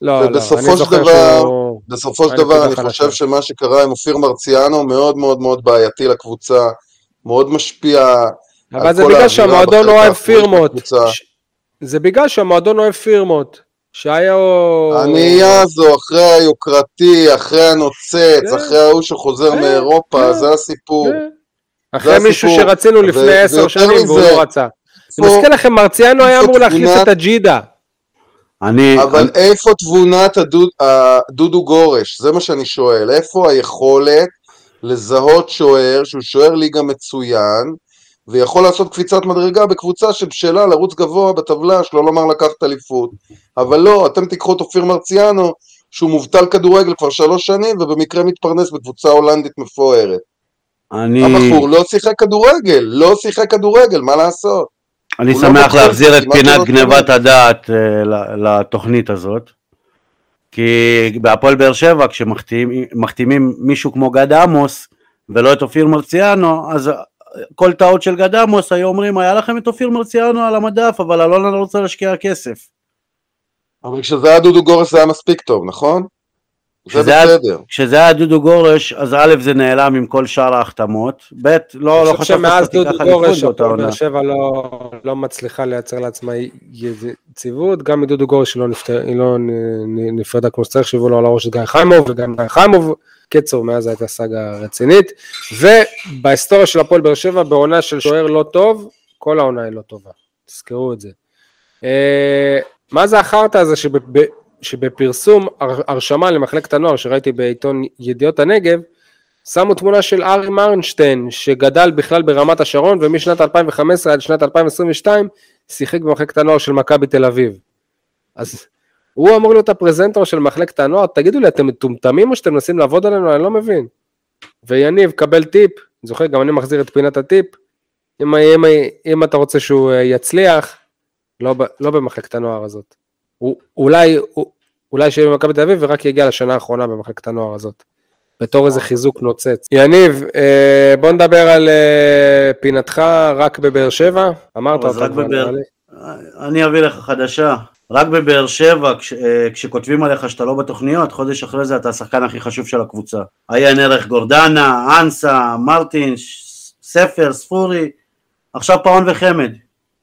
לא, לא, ובסופו אני של זוכר דבר- שהוא... בסופו של דבר אני. חושב שמה שקרה עם אופיר מרציאנו מאוד מאוד מאוד בעייתי לקבוצה, מאוד משפיע אבל זה בגלל שהמועדון בחלק אוהב פירמות. זה בגלל שהמועדון אוהב פירמות. שהיה... הנהייה הזו, אחרי היוקרתי, אחרי הנוצץ, כן. אחרי ההוא שחוזר כן, מאירופה, כן. זה הסיפור. כן. אחרי זה מישהו הסיפור. שרצינו ו- לפני עשר שנים והוא לא רצה. אני מזכיר לכם, מרציאנו היה אמור להחליף תבונת- את הג'ידה. אני, אבל איפה תבונת הדוד- הדודו גורש? זה מה שאני שואל. איפה היכולת לזהות שוער שהוא שוער ליגה מצוין, ויכול לעשות קפיצת מדרגה בקבוצה שבשלה לרוץ גבוה בטבלה, שלא לומר לקחת אליפות. אבל לא, אתם תיקחו את אופיר מרציאנו, שהוא מובטל כדורגל כבר שלוש שנים, ובמקרה מתפרנס בקבוצה הולנדית מפוארת. אני, הבחור לא שיחק כדורגל, לא שיחק כדורגל, מה לעשות? אני לא שמח בטוח, להחזיר את פינת לא גנבת. הדעת אה, לתוכנית הזאת. כי בהפועל באר שבע, כשמחתימים מישהו כמו גד עמוס ולא את אופיר מרציאנו, אז כל טעות של גד עמוס היו אומרים, היה לכם את אופיר מרציאנו על המדף, אבל אלונה לא רוצה להשקיע כסף. אבל כשזה היה דודו גורס זה היה מספיק טוב, נכון? זה בסדר. כשזה היה דודו גורש, אז א' זה נעלם עם כל שאר ההחתמות, ב' לא, לא אני חושב חשבת שמאז דודו גורש, הפועל. באר שבע לא- לא מצליחה לייצר לעצמה יציבות, גם מדודו גורש היא לא נפטר- היא לא נפרדה כמו שצריך, שהביאו לו על הראש את גיא חיימוב, וגם גיא חיימוב, קיצור, מאז הייתה סאגה רצינית, ובהיסטוריה של הפועל באר שבע, בעונה של שוער לא טוב, כל העונה היא לא טובה, תזכרו את זה. אה, מה זה החרטא הזה שבב- שבפרסום הר- הרשמה למחלקת הנוער שראיתי בעיתון ידיעות הנגב, שמו תמונה של ארי מרנשטיין, שגדל בכלל ברמת השרון, ומשנת 2015 עד שנת 2022 שיחק במחלקת הנוער של מכבי תל אביב. אז הוא אמור להיות הפרזנטור של מחלקת הנוער, תגידו לי, אתם מטומטמים או שאתם מנסים לעבוד עלינו? אני לא מבין. ויניב, קבל טיפ, זוכר, גם אני מחזיר את פינת הטיפ, אם, אם, אם אתה רוצה שהוא אה, יצליח, לא, לא במחלקת הנוער הזאת. הוא, אולי, הוא, אולי שיהיה במכבי תל אביב ורק יגיע לשנה האחרונה במחלקת הנוער הזאת. בתור איזה חיזוק נוצץ. יניב, אה, בוא נדבר על אה, פינתך רק בבאר שבע. אמרת אותה. אני אביא לך חדשה. רק בבאר שבע, כש, אה, כשכותבים עליך שאתה לא בתוכניות, חודש אחרי זה אתה השחקן הכי חשוב של הקבוצה. עיין ערך גורדנה, אנסה, מרטין, ספר, ספורי, עכשיו פאון וחמד.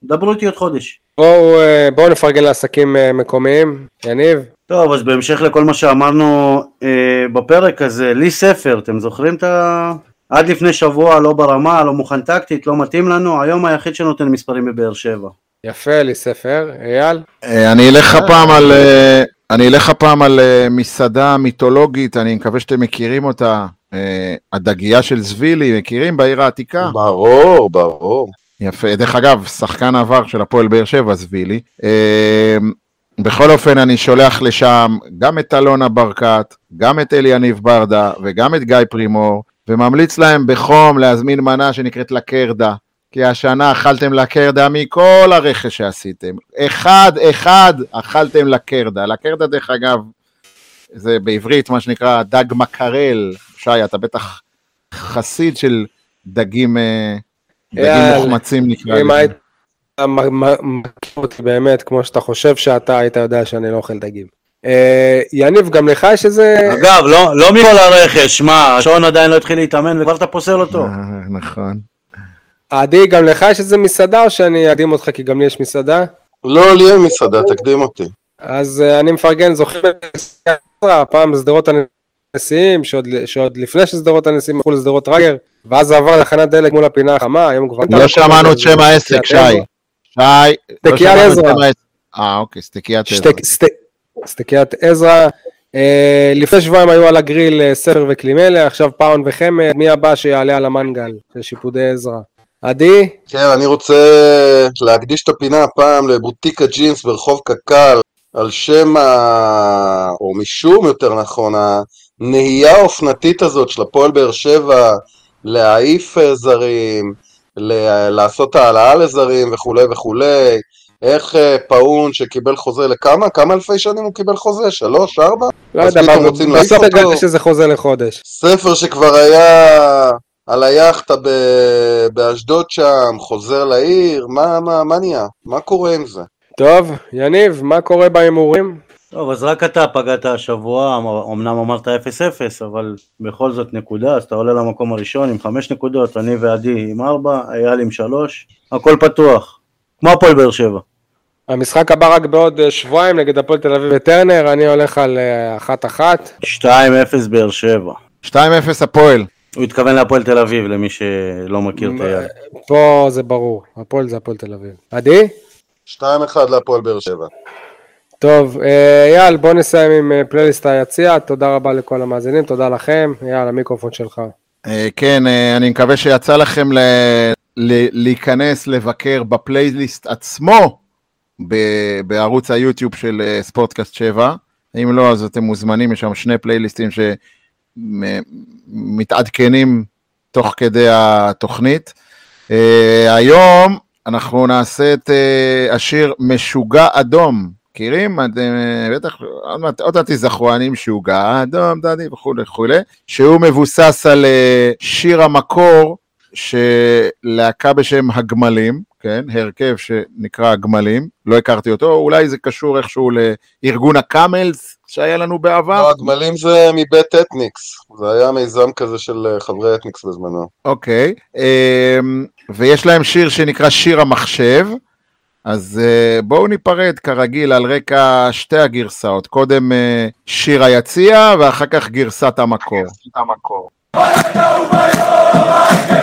דברו איתי עוד חודש. בואו אה, בואו נפרגן לעסקים אה, מקומיים. יניב, טוב, אז בהמשך לכל מה שאמרנו אה, בפרק הזה, לי ספר, אתם זוכרים את ה... עד לפני שבוע לא ברמה, לא מוכן טקטית, לא מתאים לנו, היום היחיד שנותן מספרים בבאר שבע. יפה לי ספר. אייל? אה, אני אלך הפעם על... אה, אני אלך הפעם על אה, מסעדה מיתולוגית, אני מקווה שאתם מכירים אותה, הדגייה של זבילי, מכירים? בעיר העתיקה? ברור, ברור. יפה, דרך אגב, שחקן עבר של הפועל באר שבע, זבילי. בכל אופן, אני שולח לשם גם את אלונה ברקת, גם את אלי יניב ברדה וגם את גיא פרימור, וממליץ להם בחום להזמין מנה שנקראת לקרדה, כי השנה אכלתם לקרדה מכל הרכש שעשיתם. אחד, אחד, אכלתם לקרדה. לקרדה, דרך אגב, זה בעברית מה שנקרא דג מקרל. שי, אתה בטח חסיד של דגים, אה, דגים. מוחמצים נקרא אם לזה. היית מ- מ- מכיר אותי באמת, כמו שאתה חושב שאתה היית יודע שאני לא אוכל דגים. אה, יניב, גם לך יש איזה... אגב, לא, לא מכל הרכש, מה, השעון עדיין לא התחיל להתאמן וכבר אתה פוסל אותו. אה, נכון. עדי, גם לך יש איזה מסעדה או שאני אקדים אותך כי גם לי יש מסעדה? לא, לי אין מסעדה, תקדים אותי. אז אה, אני מפרגן, זוכר פעם בשדרות הנשיאים, שעוד, שעוד לפני ששדרות הנשיאים הלכו לשדרות רגר, ואז זה עבר לתחנת דלק מול הפינה החמה, היום כבר... לא שמענו את שם העסק, שי. שי, לא סטקיית שמענו את עזרא. שם העסק. אה, אוקיי, סטקיית עזרא. שטק- סט- סטקיית עזרא. אה, לפני שבועיים היו על הגריל אה, ספר וקלימלה, עכשיו פאון וחמד, מי הבא שיעלה על המנגל של שיפודי עזרא? עדי? כן, אני רוצה להקדיש את הפינה הפעם לבוטיק הג'ינס ברחוב קק"ל, על שם ה... או משום יותר נכון, הנהייה האופנתית הזאת של הפועל באר שבע להעיף אה, זרים, ל- לעשות העלאה לזרים וכולי וכולי. איך אה, פאון שקיבל חוזה לכמה? כמה אלפי שנים הוא קיבל חוזה? שלוש? ארבע? לא יודע, בסוף? הגעתי שזה חוזה לחודש. ספר שכבר היה על היאכטה באשדוד שם, חוזר לעיר, מה, מה, מה נהיה? מה קורה עם זה? טוב, יניב, מה קורה בהימורים? טוב, אז רק אתה פגעת השבוע, אמ- אמנם אמרת 0-0, אבל בכל זאת נקודה, אז אתה עולה למקום הראשון עם 5 נקודות, אני ועדי עם 4, אייל עם 3, הכל פתוח, כמו הפועל באר שבע. המשחק הבא רק בעוד אה, שבועיים נגד הפועל תל אביב וטרנר, אני הולך על אה, אחת-אחת. 2-0 באר שבע. 2-0 הפועל. הוא התכוון להפועל תל אביב, למי שלא מכיר את היד. פה זה ברור, הפועל זה הפועל תל אביב. עדי? 2-1 להפועל באר שבע. טוב, אה, אייל, בוא נסיים עם אה, פלייליסט היציע, תודה רבה לכל המאזינים, תודה לכם, אייל, המיקרופון שלך. אה, כן, אה, אני מקווה שיצא לכם להיכנס, לבקר בפלייליסט עצמו בערוץ היוטיוב של אה, ספורטקאסט 7. אם לא, אז אתם מוזמנים, יש שם שני פלייליסטים שמתעדכנים תוך כדי התוכנית. אה, היום אנחנו נעשה את אה, השיר משוגע אדום. מכירים? אתם אה, בטח, עוד מעט- תיזכרו, אני משוגע אדום, דדי וכולי וכולי, שהוא מבוסס על שיר המקור שלהקה בשם הגמלים, כן, הרכב שנקרא הגמלים, לא הכרתי אותו, אולי זה קשור איכשהו לארגון הקאמלס שהיה לנו בעבר. לא, הגמלים זה מבית אתניקס, זה היה מיזם כזה של אה, חברי אתניקס בזמנו. אוקיי, אמ, ויש להם שיר שנקרא שיר המחשב, אז אה, בואו ניפרד כרגיל על רקע שתי הגרסאות, קודם אה, שיר היציע ואחר כך גרסת המקור. Go, my